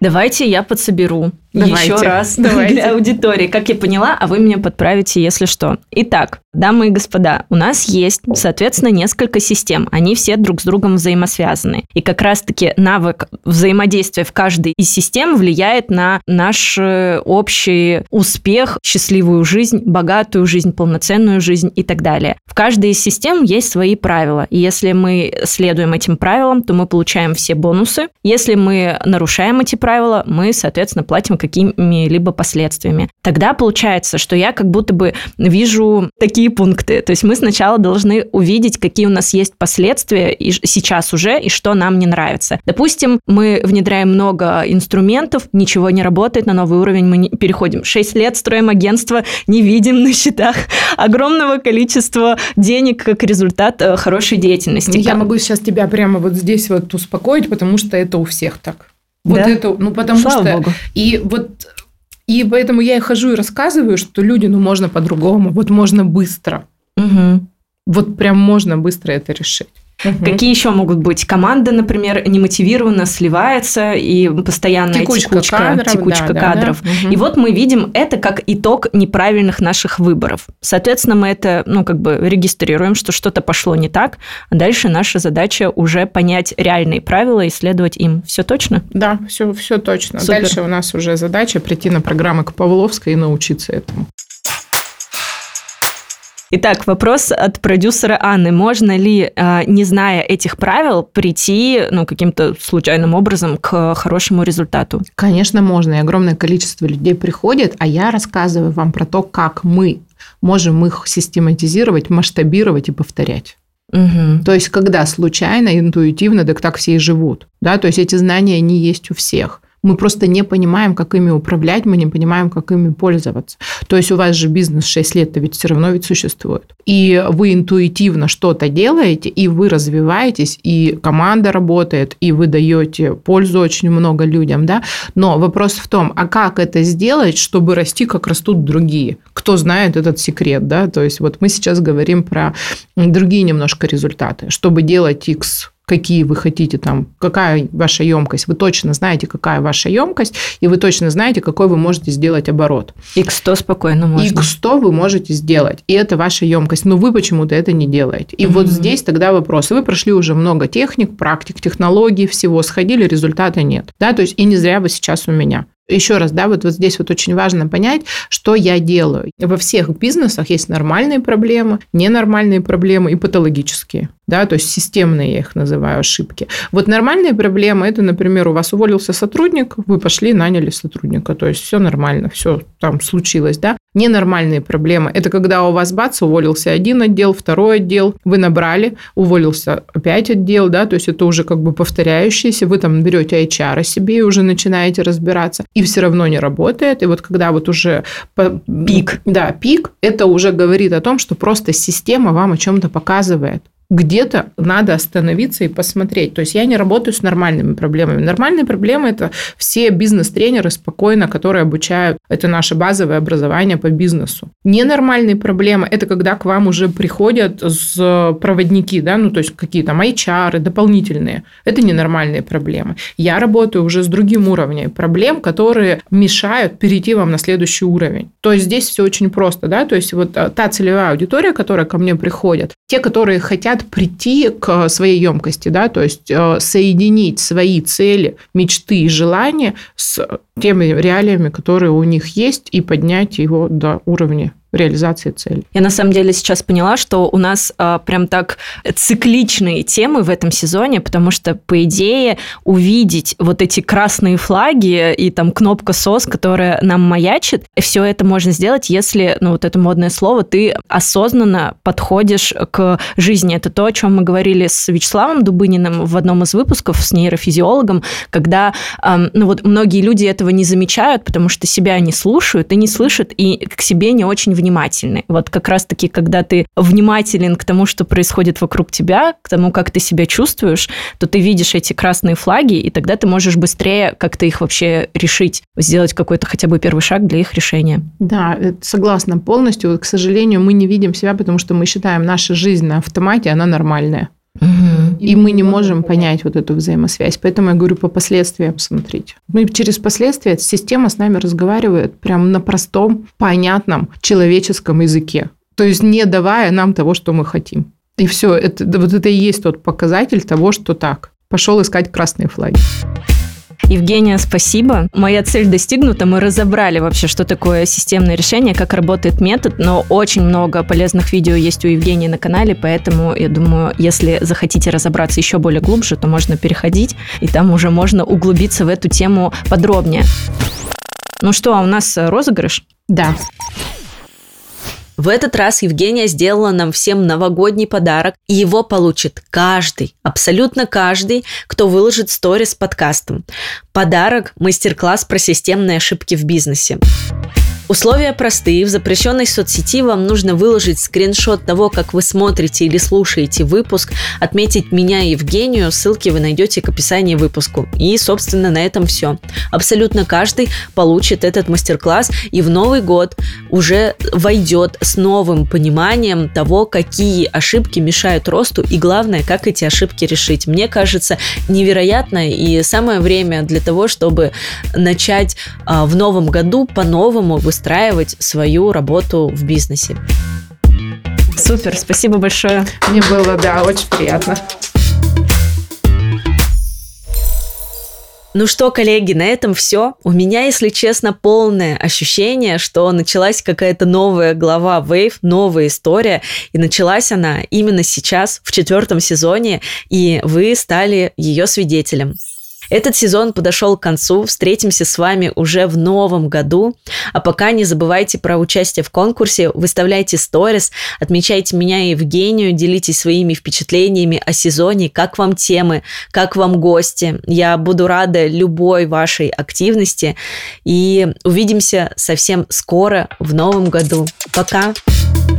Давайте я подсоберу Давайте. еще раз Давайте. для аудитории. Как я поняла, а вы меня подправите, если что. Итак, дамы и господа, у нас есть, соответственно, несколько систем. Они все друг с другом взаимосвязаны. И как раз-таки навык взаимодействия в каждой из систем влияет на наш э, общий успех, счастливую жизнь, богатую жизнь, полноценную жизнь и так далее. В каждой из систем есть свои правила. И если мы следуем этим правилам, то мы получаем все бонусы. Если мы нарушаем эти правила, мы, соответственно, платим какими-либо последствиями. Тогда получается, что я как будто бы вижу такие пункты. То есть мы сначала должны увидеть, какие у нас есть последствия и сейчас уже, и что нам не нравится. Допустим, мы внедряем много инструментов, ничего не работает, на новый уровень мы не- переходим. Шесть лет строим агентство, не видим на счетах огромного количества денег как результат э, хорошей деятельности. Я могу сейчас тебя прямо вот здесь вот успокоить, потому что это у всех так. Вот Да? это, ну потому Слава что богу. и вот и поэтому я и хожу и рассказываю, что люди, ну можно по-другому, вот можно быстро, Мгм. вот прям можно быстро это решить. Мгм. Какие еще могут быть? Команда, например, немотивированно сливается, и постоянная Текучка текучка, кадров, текучка да, да, кадров. да. Мгм. И вот мы видим это как итог неправильных наших выборов. Соответственно, мы это, ну, как бы регистрируем, что что-то пошло не так, а дальше наша задача уже понять реальные правила и следовать им. Все точно? Да, все, все точно. Супер. Дальше у нас уже задача прийти на программы к Павловской и научиться этому. Итак, вопрос от продюсера Анны. Можно ли, э, не зная этих правил, прийти ну, каким-то случайным образом к хорошему результату? Конечно, можно. И огромное количество людей приходит, а я рассказываю вам про то, как мы можем их систематизировать, масштабировать и повторять. Мгм. То есть, когда случайно, интуитивно, так так все и живут. Да? То есть, эти знания не есть у всех. Мы просто не понимаем, как ими управлять, мы не понимаем, как ими пользоваться. То есть у вас же бизнес 6 лет, ведь все равно ведь существует. И вы интуитивно что-то делаете, и вы развиваетесь, и команда работает, и вы даете пользу очень много людям. Да? Но вопрос в том, а как это сделать, чтобы расти, как растут другие? Кто знает этот секрет? Да? То есть вот мы сейчас говорим про другие немножко результаты. Чтобы делать X какие вы хотите там, какая ваша емкость. Вы точно знаете, какая ваша емкость, и вы точно знаете, какой вы можете сделать оборот. X100 спокойно можно. X100 вы можете сделать, и это ваша емкость, но вы почему-то это не делаете. И вот Мгм. здесь тогда вопрос. Вы прошли уже много техник, практик, технологий, всего, сходили, результата нет. Да, то есть и не зря вы сейчас у меня. Еще раз, да, вот, вот здесь вот очень важно понять, что я делаю. Во всех бизнесах есть нормальные проблемы, ненормальные проблемы и патологические. Да, то есть системные я их называю ошибки. Вот нормальные проблемы это, например, у вас уволился сотрудник, вы пошли наняли сотрудника, то есть все нормально, все там случилось, да. Ненормальные проблемы это когда у вас бац уволился один отдел, второй отдел, вы набрали, уволился опять отдел, да, то есть это уже как бы повторяющиеся, вы там берете HR себе и уже начинаете разбираться, и все равно не работает, и вот когда вот уже Пик. да, пик, это уже говорит о том, что просто система вам о чем-то показывает. Где-то надо остановиться и посмотреть. То есть я не работаю с нормальными проблемами. Нормальные проблемы – это все бизнес-тренеры спокойно, которые обучают. Это наше базовое образование по бизнесу. Ненормальные проблемы – это когда к вам уже приходят с проводники, да, ну то есть какие там HR, дополнительные. Это ненормальные проблемы. Я работаю уже с другим уровнем проблем, которые мешают перейти вам на следующий уровень. То есть здесь все очень просто, да, то есть вот э, та целевая аудитория, которая ко мне приходит, те, которые хотят прийти к своей емкости, да, то есть э, соединить свои цели, мечты и желания с теми реалиями, которые у них есть, и поднять его до уровня реализации цели. Я на самом деле сейчас поняла, что у нас а, прям так цикличные темы в этом сезоне, потому что, по идее, увидеть вот эти красные флаги и там кнопка СОС, которая нам маячит, все это можно сделать, если, ну вот это модное слово, ты осознанно подходишь к жизни. Это то, о чем мы говорили с Вячеславом Дубыниным в одном из выпусков с нейрофизиологом, когда, ам, ну вот многие люди этого не замечают, потому что себя не слушают и не слышат, и к себе не очень внимательны. Вот как раз-таки, когда ты внимателен к тому, что происходит вокруг тебя, к тому, как ты себя чувствуешь, то ты видишь эти красные флаги, и тогда ты можешь быстрее как-то их вообще решить, сделать какой-то хотя бы первый шаг для их решения. Да, это согласна полностью. К сожалению, мы не видим себя, потому что мы считаем наша жизнь на автомате, она нормальная. Угу. И мы не можем понять вот эту взаимосвязь. Поэтому я говорю по последствиям смотрите. Мы через последствия система с нами разговаривает прям на простом, понятном человеческом языке. То есть не давая нам того, что мы хотим. И все, это, вот это и есть тот показатель того, что так. Пошел искать красные флаги. Евгения, спасибо. Моя цель достигнута. Мы разобрали вообще, что такое системное решение, как работает метод, но очень много полезных видео есть у Евгении на канале, поэтому я думаю, если захотите разобраться еще более глубже, то можно переходить, и там уже можно углубиться в эту тему подробнее. Ну что, а у нас розыгрыш? Да. В этот раз Евгения сделала нам всем новогодний подарок, и его получит каждый, абсолютно каждый, кто выложит сторис с подкастом. Подарок – мастер-класс про системные ошибки в бизнесе. Условия простые. В запрещенной соцсети вам нужно выложить скриншот того, как вы смотрите или слушаете выпуск, отметить меня и Евгению, ссылки вы найдете к описанию выпуску. И, собственно, на этом все. Абсолютно каждый получит этот мастер-класс и в Новый год уже войдет с новым пониманием того, какие ошибки мешают росту и, главное, как эти ошибки решить. Мне кажется, невероятно и самое время для того, чтобы начать а, в новом году по-новому выстраивать свою работу в бизнесе. Супер, спасибо большое. Мне было, да, очень приятно. Ну что, коллеги, на этом все. У меня, если честно, полное ощущение, что началась какая-то новая глава Wave, новая история, и началась она именно сейчас, в четвертом сезоне, и вы стали ее свидетелем. Этот сезон подошел к концу. Встретимся с вами уже в новом году. А пока не забывайте про участие в конкурсе, выставляйте сторис, отмечайте меня и Евгению, делитесь своими впечатлениями о сезоне, как вам темы, как вам гости. Я буду рада любой вашей активности. И увидимся совсем скоро в новом году. Пока! Пока!